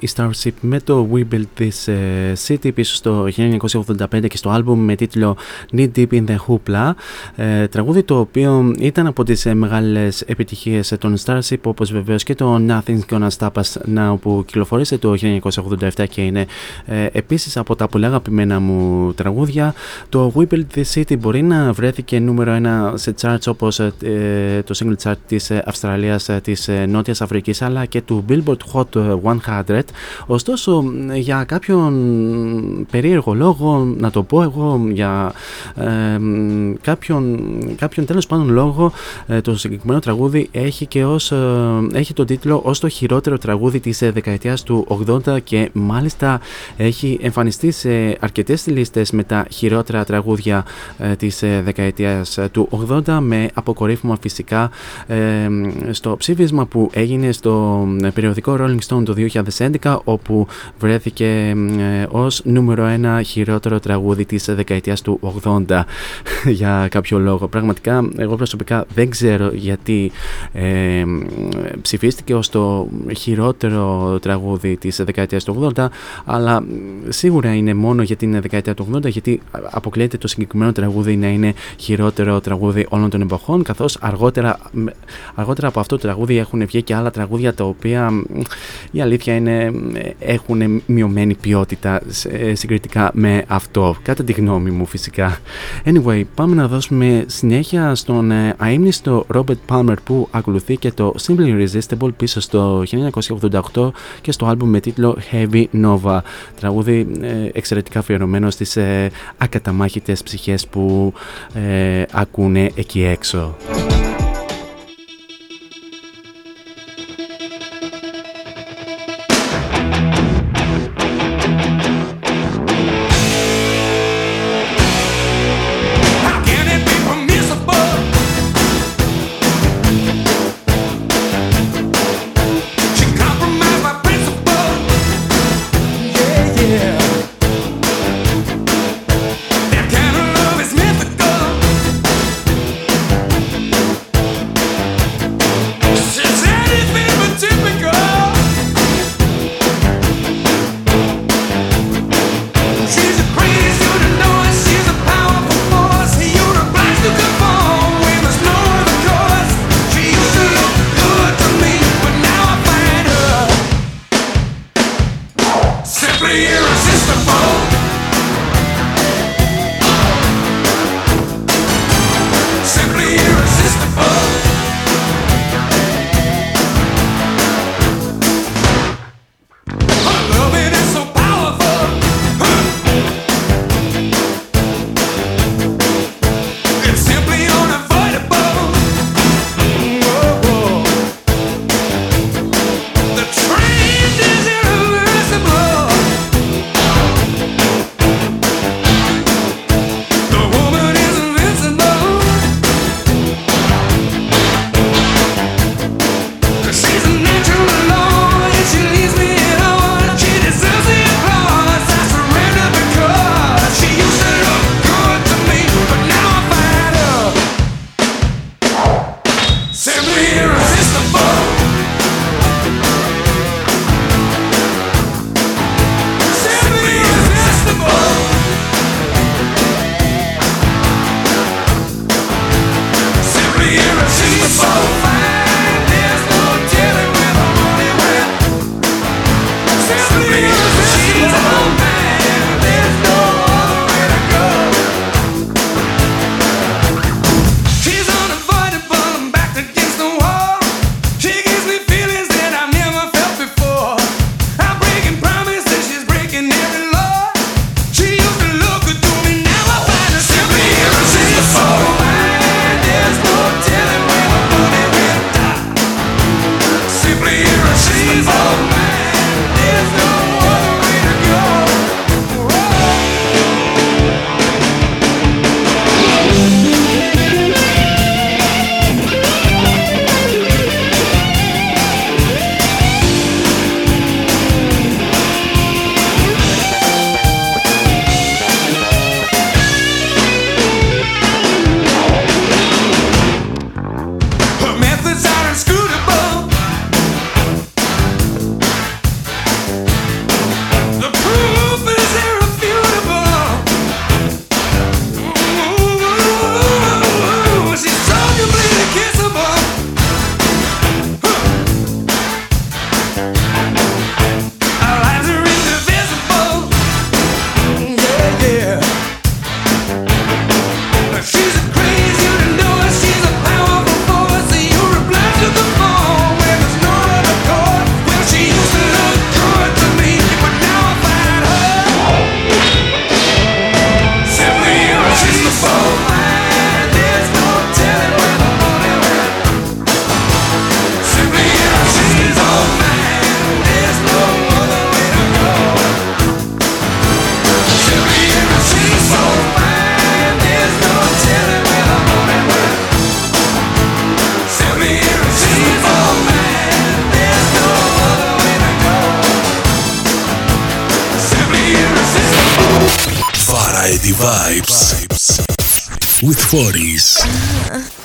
Η Starship με το We Built This ε, City πίσω στο 1985 και στο άλμπουμ με τίτλο Knee Deep in the Hoopla ε, τραγούδι το οποίο ήταν από τις ε, μεγάλες επιτυχίες των Starship όπως βεβαίως και το Nothing's Gonna Stop Us Now που κυκλοφορήσε το 1987 και είναι ε, επίσης από τα πολύ αγαπημένα μου τραγούδια το We Built This City μπορεί να βρέθηκε νούμερο ένα σε charts όπως ε, το single chart της Αυστραλίας της Νότιας Αφρικής αλλά και του Billboard Hot 100. Ωστόσο, για κάποιον περίεργο λόγο, να το πω εγώ, για ε, κάποιον, κάποιον τέλος πάντων λόγο, ε, το συγκεκριμένο τραγούδι έχει και ως, ε, έχει τον τίτλο ως το χειρότερο τραγούδι της ε, δεκαετίας του 80 και μάλιστα έχει εμφανιστεί σε αρκετές λίστες με τα χειρότερα τραγούδια της δεκαετίας του 80 με αποκορύφωμα φυσικά στο ψήφισμα που έγινε στο περιοδικό Rolling Stone το 2011 όπου βρέθηκε ως νούμερο ένα χειρότερο τραγούδι της δεκαετίας του 80 για κάποιο λόγο. Πραγματικά εγώ προσωπικά δεν ξέρω γιατί ε, ψηφίστηκε ως το χειρότερο τραγούδι της δεκαετίας του 80 αλλά σίγουρα είναι μόνο για την δεκαετία του 80 γιατί αποκλείεται το συγκεκριμένο τραγούδι να είναι χειρότερο τραγούδι όλων των εποχών καθώς αργότερα, αργότερα από αυτό το τραγούδι έχουν βγει και άλλα τραγούδια τα οποία η αλήθεια είναι έχουν μειωμένη ποιότητα συγκριτικά με αυτό. Κατά τη γνώμη μου φυσικά. Anyway πάμε να δώσουμε συνέχεια στον ε, αείμνηστο Robert Palmer που ακολουθεί και το Simply Irresistible πίσω στο 1988 και στο άλμπουμ με τίτλο Heavy Nova. Τραγούδι ε, εξαιρετικά αφιερωμένο στις ε, ακαταμάχητες ψυχές που ε, ακούνε εκεί έξω. Variety Vibes with Foris.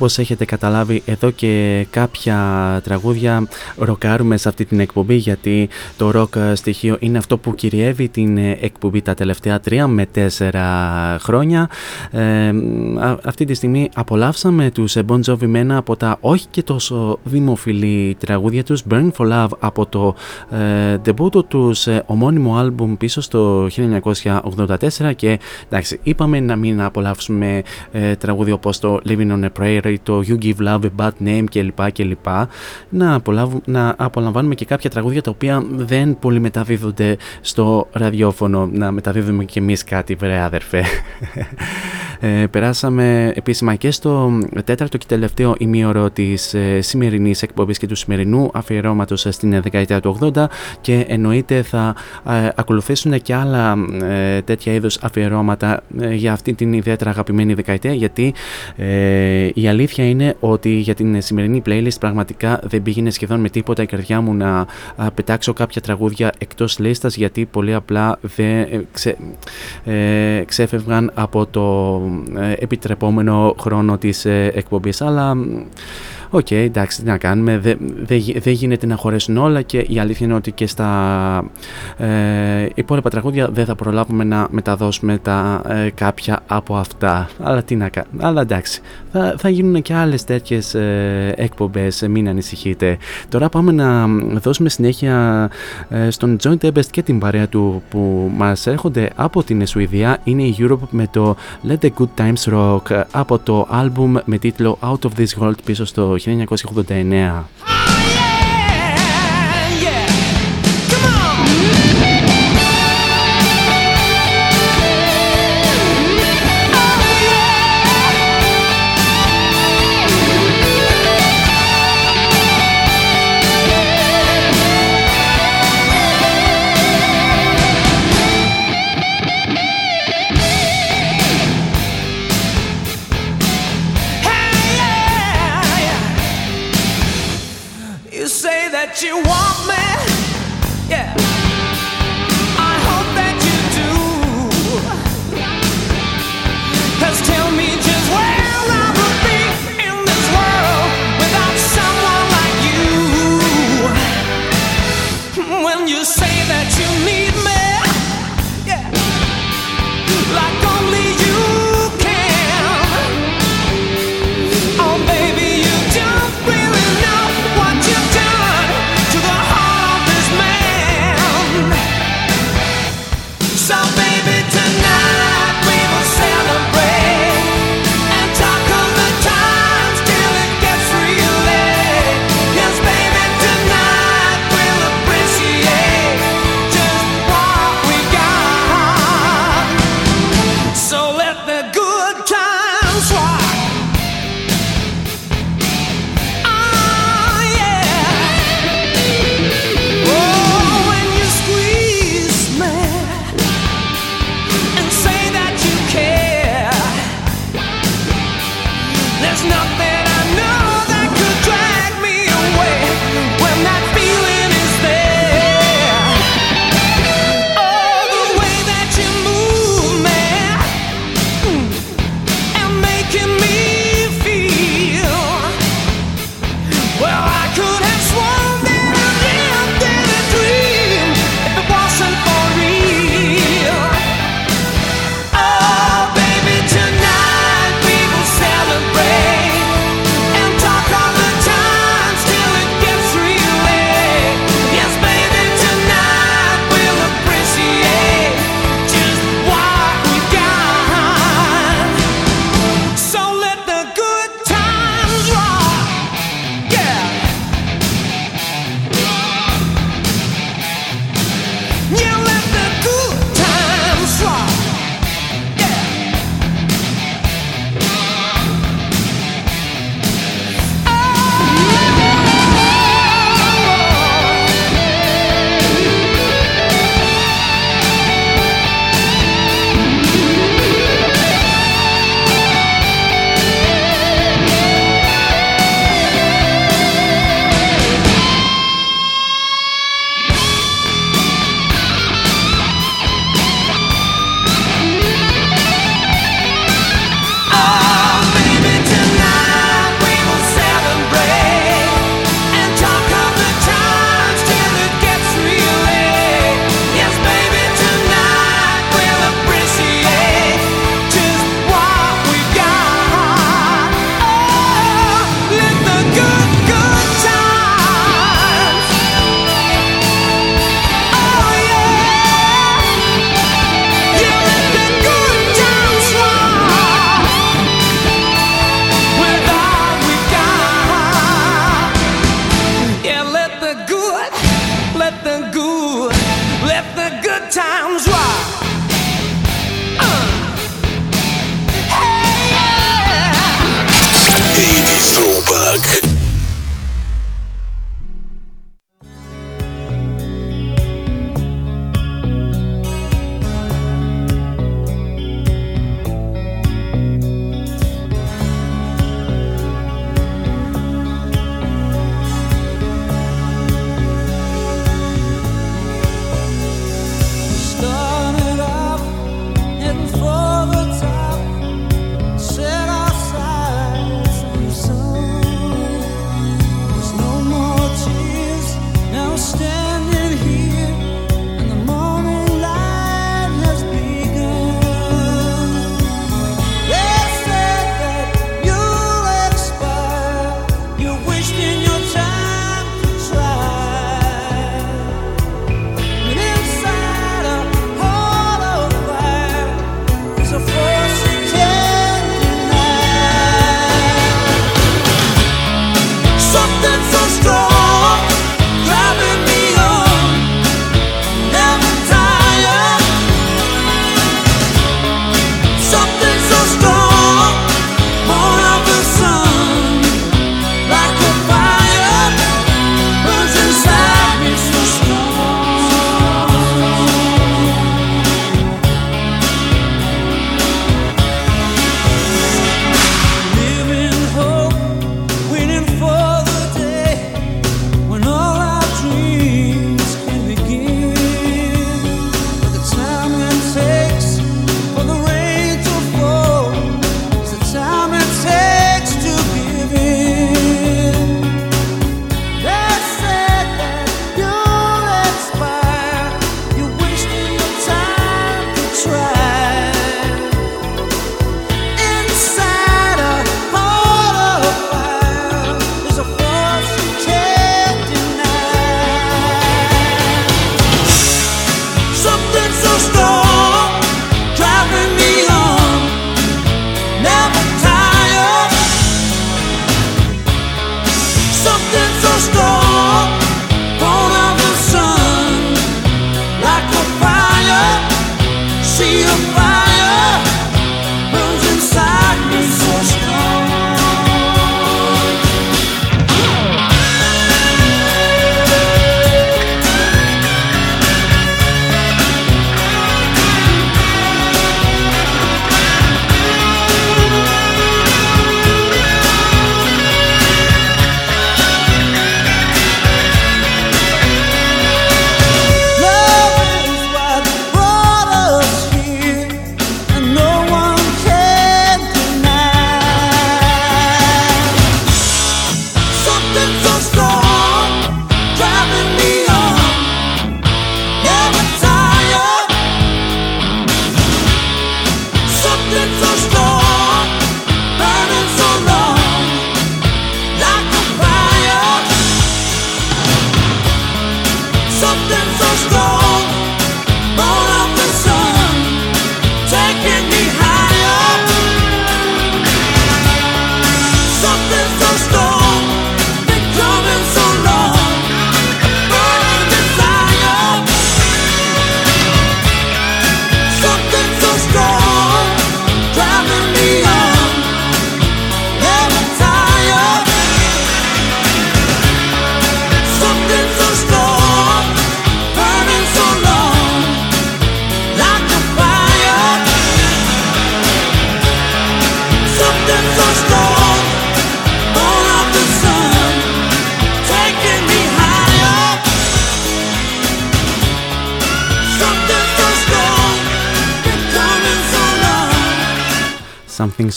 Όπως έχετε καταλάβει εδώ και κάποια τραγούδια ροκάρουμε σε αυτή την εκπομπή γιατί το ροκ στοιχείο είναι αυτό που κυριεύει την εκπομπή τα τελευταία τρία με τέσσερα χρόνια. Ε, αυτή τη στιγμή απολαύσαμε τους Bon Jovi με ένα από τα όχι και τόσο δημοφιλή τραγούδια τους Burn for Love από το ε, debut τους ε, ομώνυμο άλμπουμ πίσω στο 1984 και εντάξει είπαμε να μην απολαύσουμε ε, τραγούδια όπως το Living on a Prayer το You Give Love a Bad Name κλπ. κλπ. Να, να απολαμβάνουμε και κάποια τραγούδια τα οποία δεν πολύ μεταδίδονται στο ραδιόφωνο. Να μεταδίδουμε και εμείς κάτι, βρε αδερφέ. Ε, περάσαμε επίσημα και στο τέταρτο και τελευταίο ημίωρο της ε, σημερινής εκπομπής και του σημερινού αφιερώματος στην δεκαετία του 80 και εννοείται θα ε, ακολουθήσουν και άλλα ε, τέτοια είδους αφιερώματα ε, για αυτή την ιδιαίτερα αγαπημένη δεκαετία γιατί η αλήθεια είναι ότι για την σημερινή playlist πραγματικά δεν πήγαινε σχεδόν με τίποτα η καρδιά μου να πετάξω κάποια τραγούδια εκτός λίστας γιατί πολύ απλά δεν ξε, ξέφευγαν από το ε, επιτρεπόμενο χρόνο της ε, εκπομπής αλλά OK, okay, εντάξει, τι να κάνουμε. Δεν δε, γίνεται να χωρέσουν όλα και η αλήθεια είναι ότι και στα ε, υπόλοιπα τραγούδια δεν θα προλάβουμε να μεταδώσουμε τα ε, κάποια από αυτά. Αλλά τι να κάνουμε. Αλλά εντάξει, θα, θα γίνουν και άλλες τέτοιες ε, εκπομπές, μην ανησυχείτε. Τώρα πάμε να δώσουμε συνέχεια ε, στον John Tempest και την παρέα του που μας έρχονται από την Σουηδία. Είναι η Europe με το Let the Good Times Rock από το album με τίτλο Out of This World πίσω στο 1989.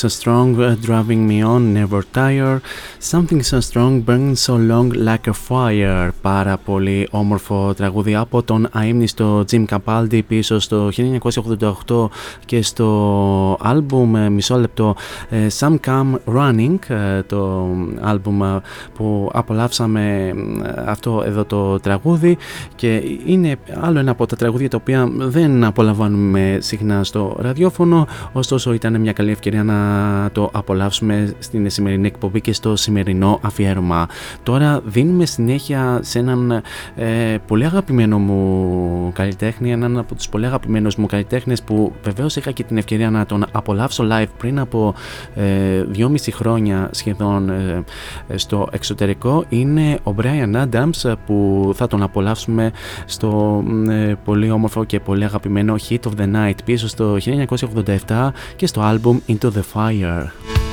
Strong, uh, driving me on, never tire. Something so strong, burning so long like a fire. Πάρα πολύ όμορφο τραγούδι από τον αείμνηστο Jim Capaldi πίσω στο 1988 και στο άλμπουμ ε, μισό λεπτό ε, Some Come Running, ε, το άλμπουμ που απολαύσαμε αυτό εδώ το τραγούδι και είναι άλλο ένα από τα τραγούδια τα οποία δεν απολαμβάνουμε συχνά στο ραδιόφωνο ωστόσο ήταν μια καλή ευκαιρία να το απολαύσουμε στην σημερινή εκπομπή και στο σημερινό αφιέρωμα. Τώρα δίνουμε συνέχεια σε έναν ε, πολύ αγαπημένο μου καλλιτέχνη, έναν από τους πολύ αγαπημένους μου καλλιτέχνες που βεβαίως είχα και την ευκαιρία να τον απολαύσω live πριν από ε, δυόμιση χρόνια σχεδόν ε, στο εξωτερικό. Είναι ο Brian Adams που θα τον απολαύσουμε στο ε, πολύ όμορφο και πολύ αγαπημένο Hit of the Night πίσω στο 1987 και στο album Into the Fire.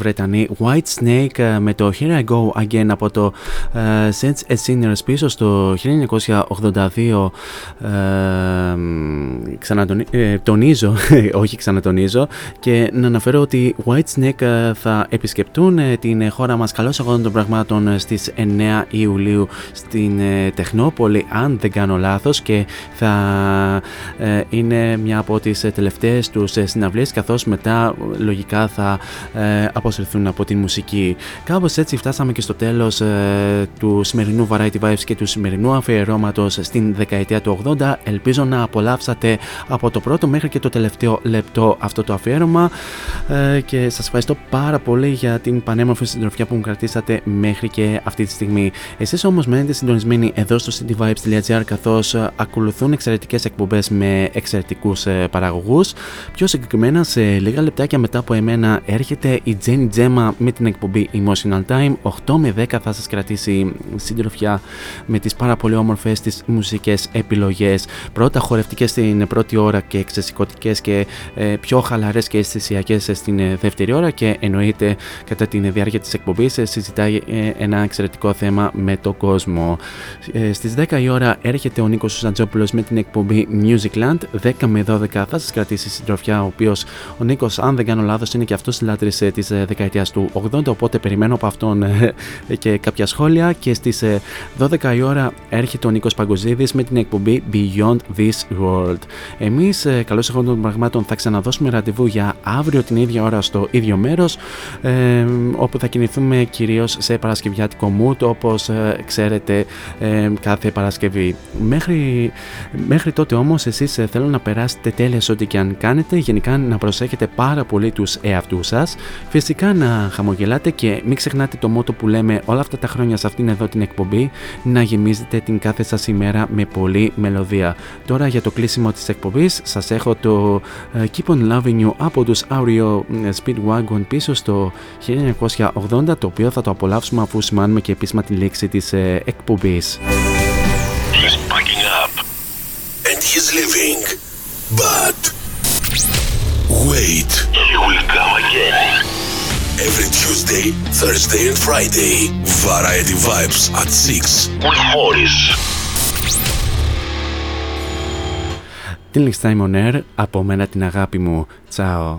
Θρηλυκή Βρετανή White Snake ε, με το Here I Go Again από το uh, Sense Sinners πίσω στο 1982 ε, τονίζω, όχι ξανατονίζω και να αναφέρω ότι White Snake θα επισκεπτούν την χώρα μας καλώς αγώνων των πραγμάτων στις 9 Ιουλίου στην Τεχνόπολη αν δεν κάνω λάθος και θα είναι μια από τις τελευταίες τους συναυλίες καθώς μετά λογικά θα ε, αποσυρθούν από την μουσική. Κάπως έτσι φτάσαμε και στο τέλος ε, του σημερινού Variety Vibes και του σημερινού αφιερώματος στην δεκαετία του 80. Ελπίζω να απολαύσατε από το πρώτο μέχρι και το τελευταίο λεπτό αυτό το αφιέρωμα ε, και σας ευχαριστώ πάρα πολύ για την πανέμορφη συντροφιά που μου κρατήσατε μέχρι και αυτή τη στιγμή. Εσείς όμως μένετε συντονισμένοι εδώ στο cityvibes.gr καθώς ακολουθούν εξαιρετικές εκπομπές με εξαιρετικούς παραγωγούς. Πιο συγκεκριμένα σε λίγα λεπτάκια μετά από εμένα έρχεται η Jenny Gemma με την εκπομπή Emotional Time. 8 με 10 θα σας κρατήσει συντροφιά με τις πάρα πολύ όμορφες τις μουσικές επιλογές. Πρώτα χορευτικές στην πρώτη ώρα και εξαισθηκωτικές και ε, πιο χαλαρές και αισθησιακές στην ε, δεύτερη ώρα και εννοείται κατά τη διάρκεια της εκπομπής ε, συζητάει ένα εξαιρετικό θέμα με τον κόσμο. Στις 10 η ώρα έρχεται ο Νίκος Σουζαντζόπουλος με την εκπομπή Musicland. 10 με 12 θα σας κρατήσει συντροφιά ο οποίος ο Νίκος αν δεν κάνω λάθος, είναι και αυτός λάτρης ε, της ε, δεκαετίας του 80. Οπότε περιμένω από αυτόν ε, και κάποια σχόλια. Και στις 12 η ώρα έρχεται ο Νίκος Παγκοζίδης με την εκπομπή Beyond This World. Εμείς, καλώ εχόντων των πραγμάτων, θα ξαναδώσουμε ραντεβού για αύριο την ίδια ώρα στο ίδιο μέρος. όπου θα κινηθούμε κυρίως σε παρασκευιάτικο mood, όπως ξέρετε κάθε Παρασκευή. Μέχρι, μέχρι τότε όμως, εσείς θέλω να περάσετε τέλεια σε ό,τι και αν κάνετε. Γενικά να προσέχετε πάρα πολύ τους τους εαυτούς σας. Φυσικά να χαμογελάτε και μην ξεχνάτε το μότο που λέμε όλα αυτά τα χρόνια σε αυτήν εδώ την εκπομπή να γεμίζετε την κάθε σας ημέρα με πολλή μελωδία. Τώρα για το κλείσιμο της εκπομπής σας έχω το ε, Keep on Loving You από τους Aureo ε, Speedwagon πίσω στο 1980 το οποίο θα το απολαύσουμε αφού σημάνουμε και επίσημα τη λήξη της ε, εκπομπής. He's packing up and he's leaving, but wait. He will come again. Every Tuesday, Thursday and Friday. Variety Vibes at 6 with Morris. Την Lix Time on Air, από μένα την αγάπη μου. Τσάω.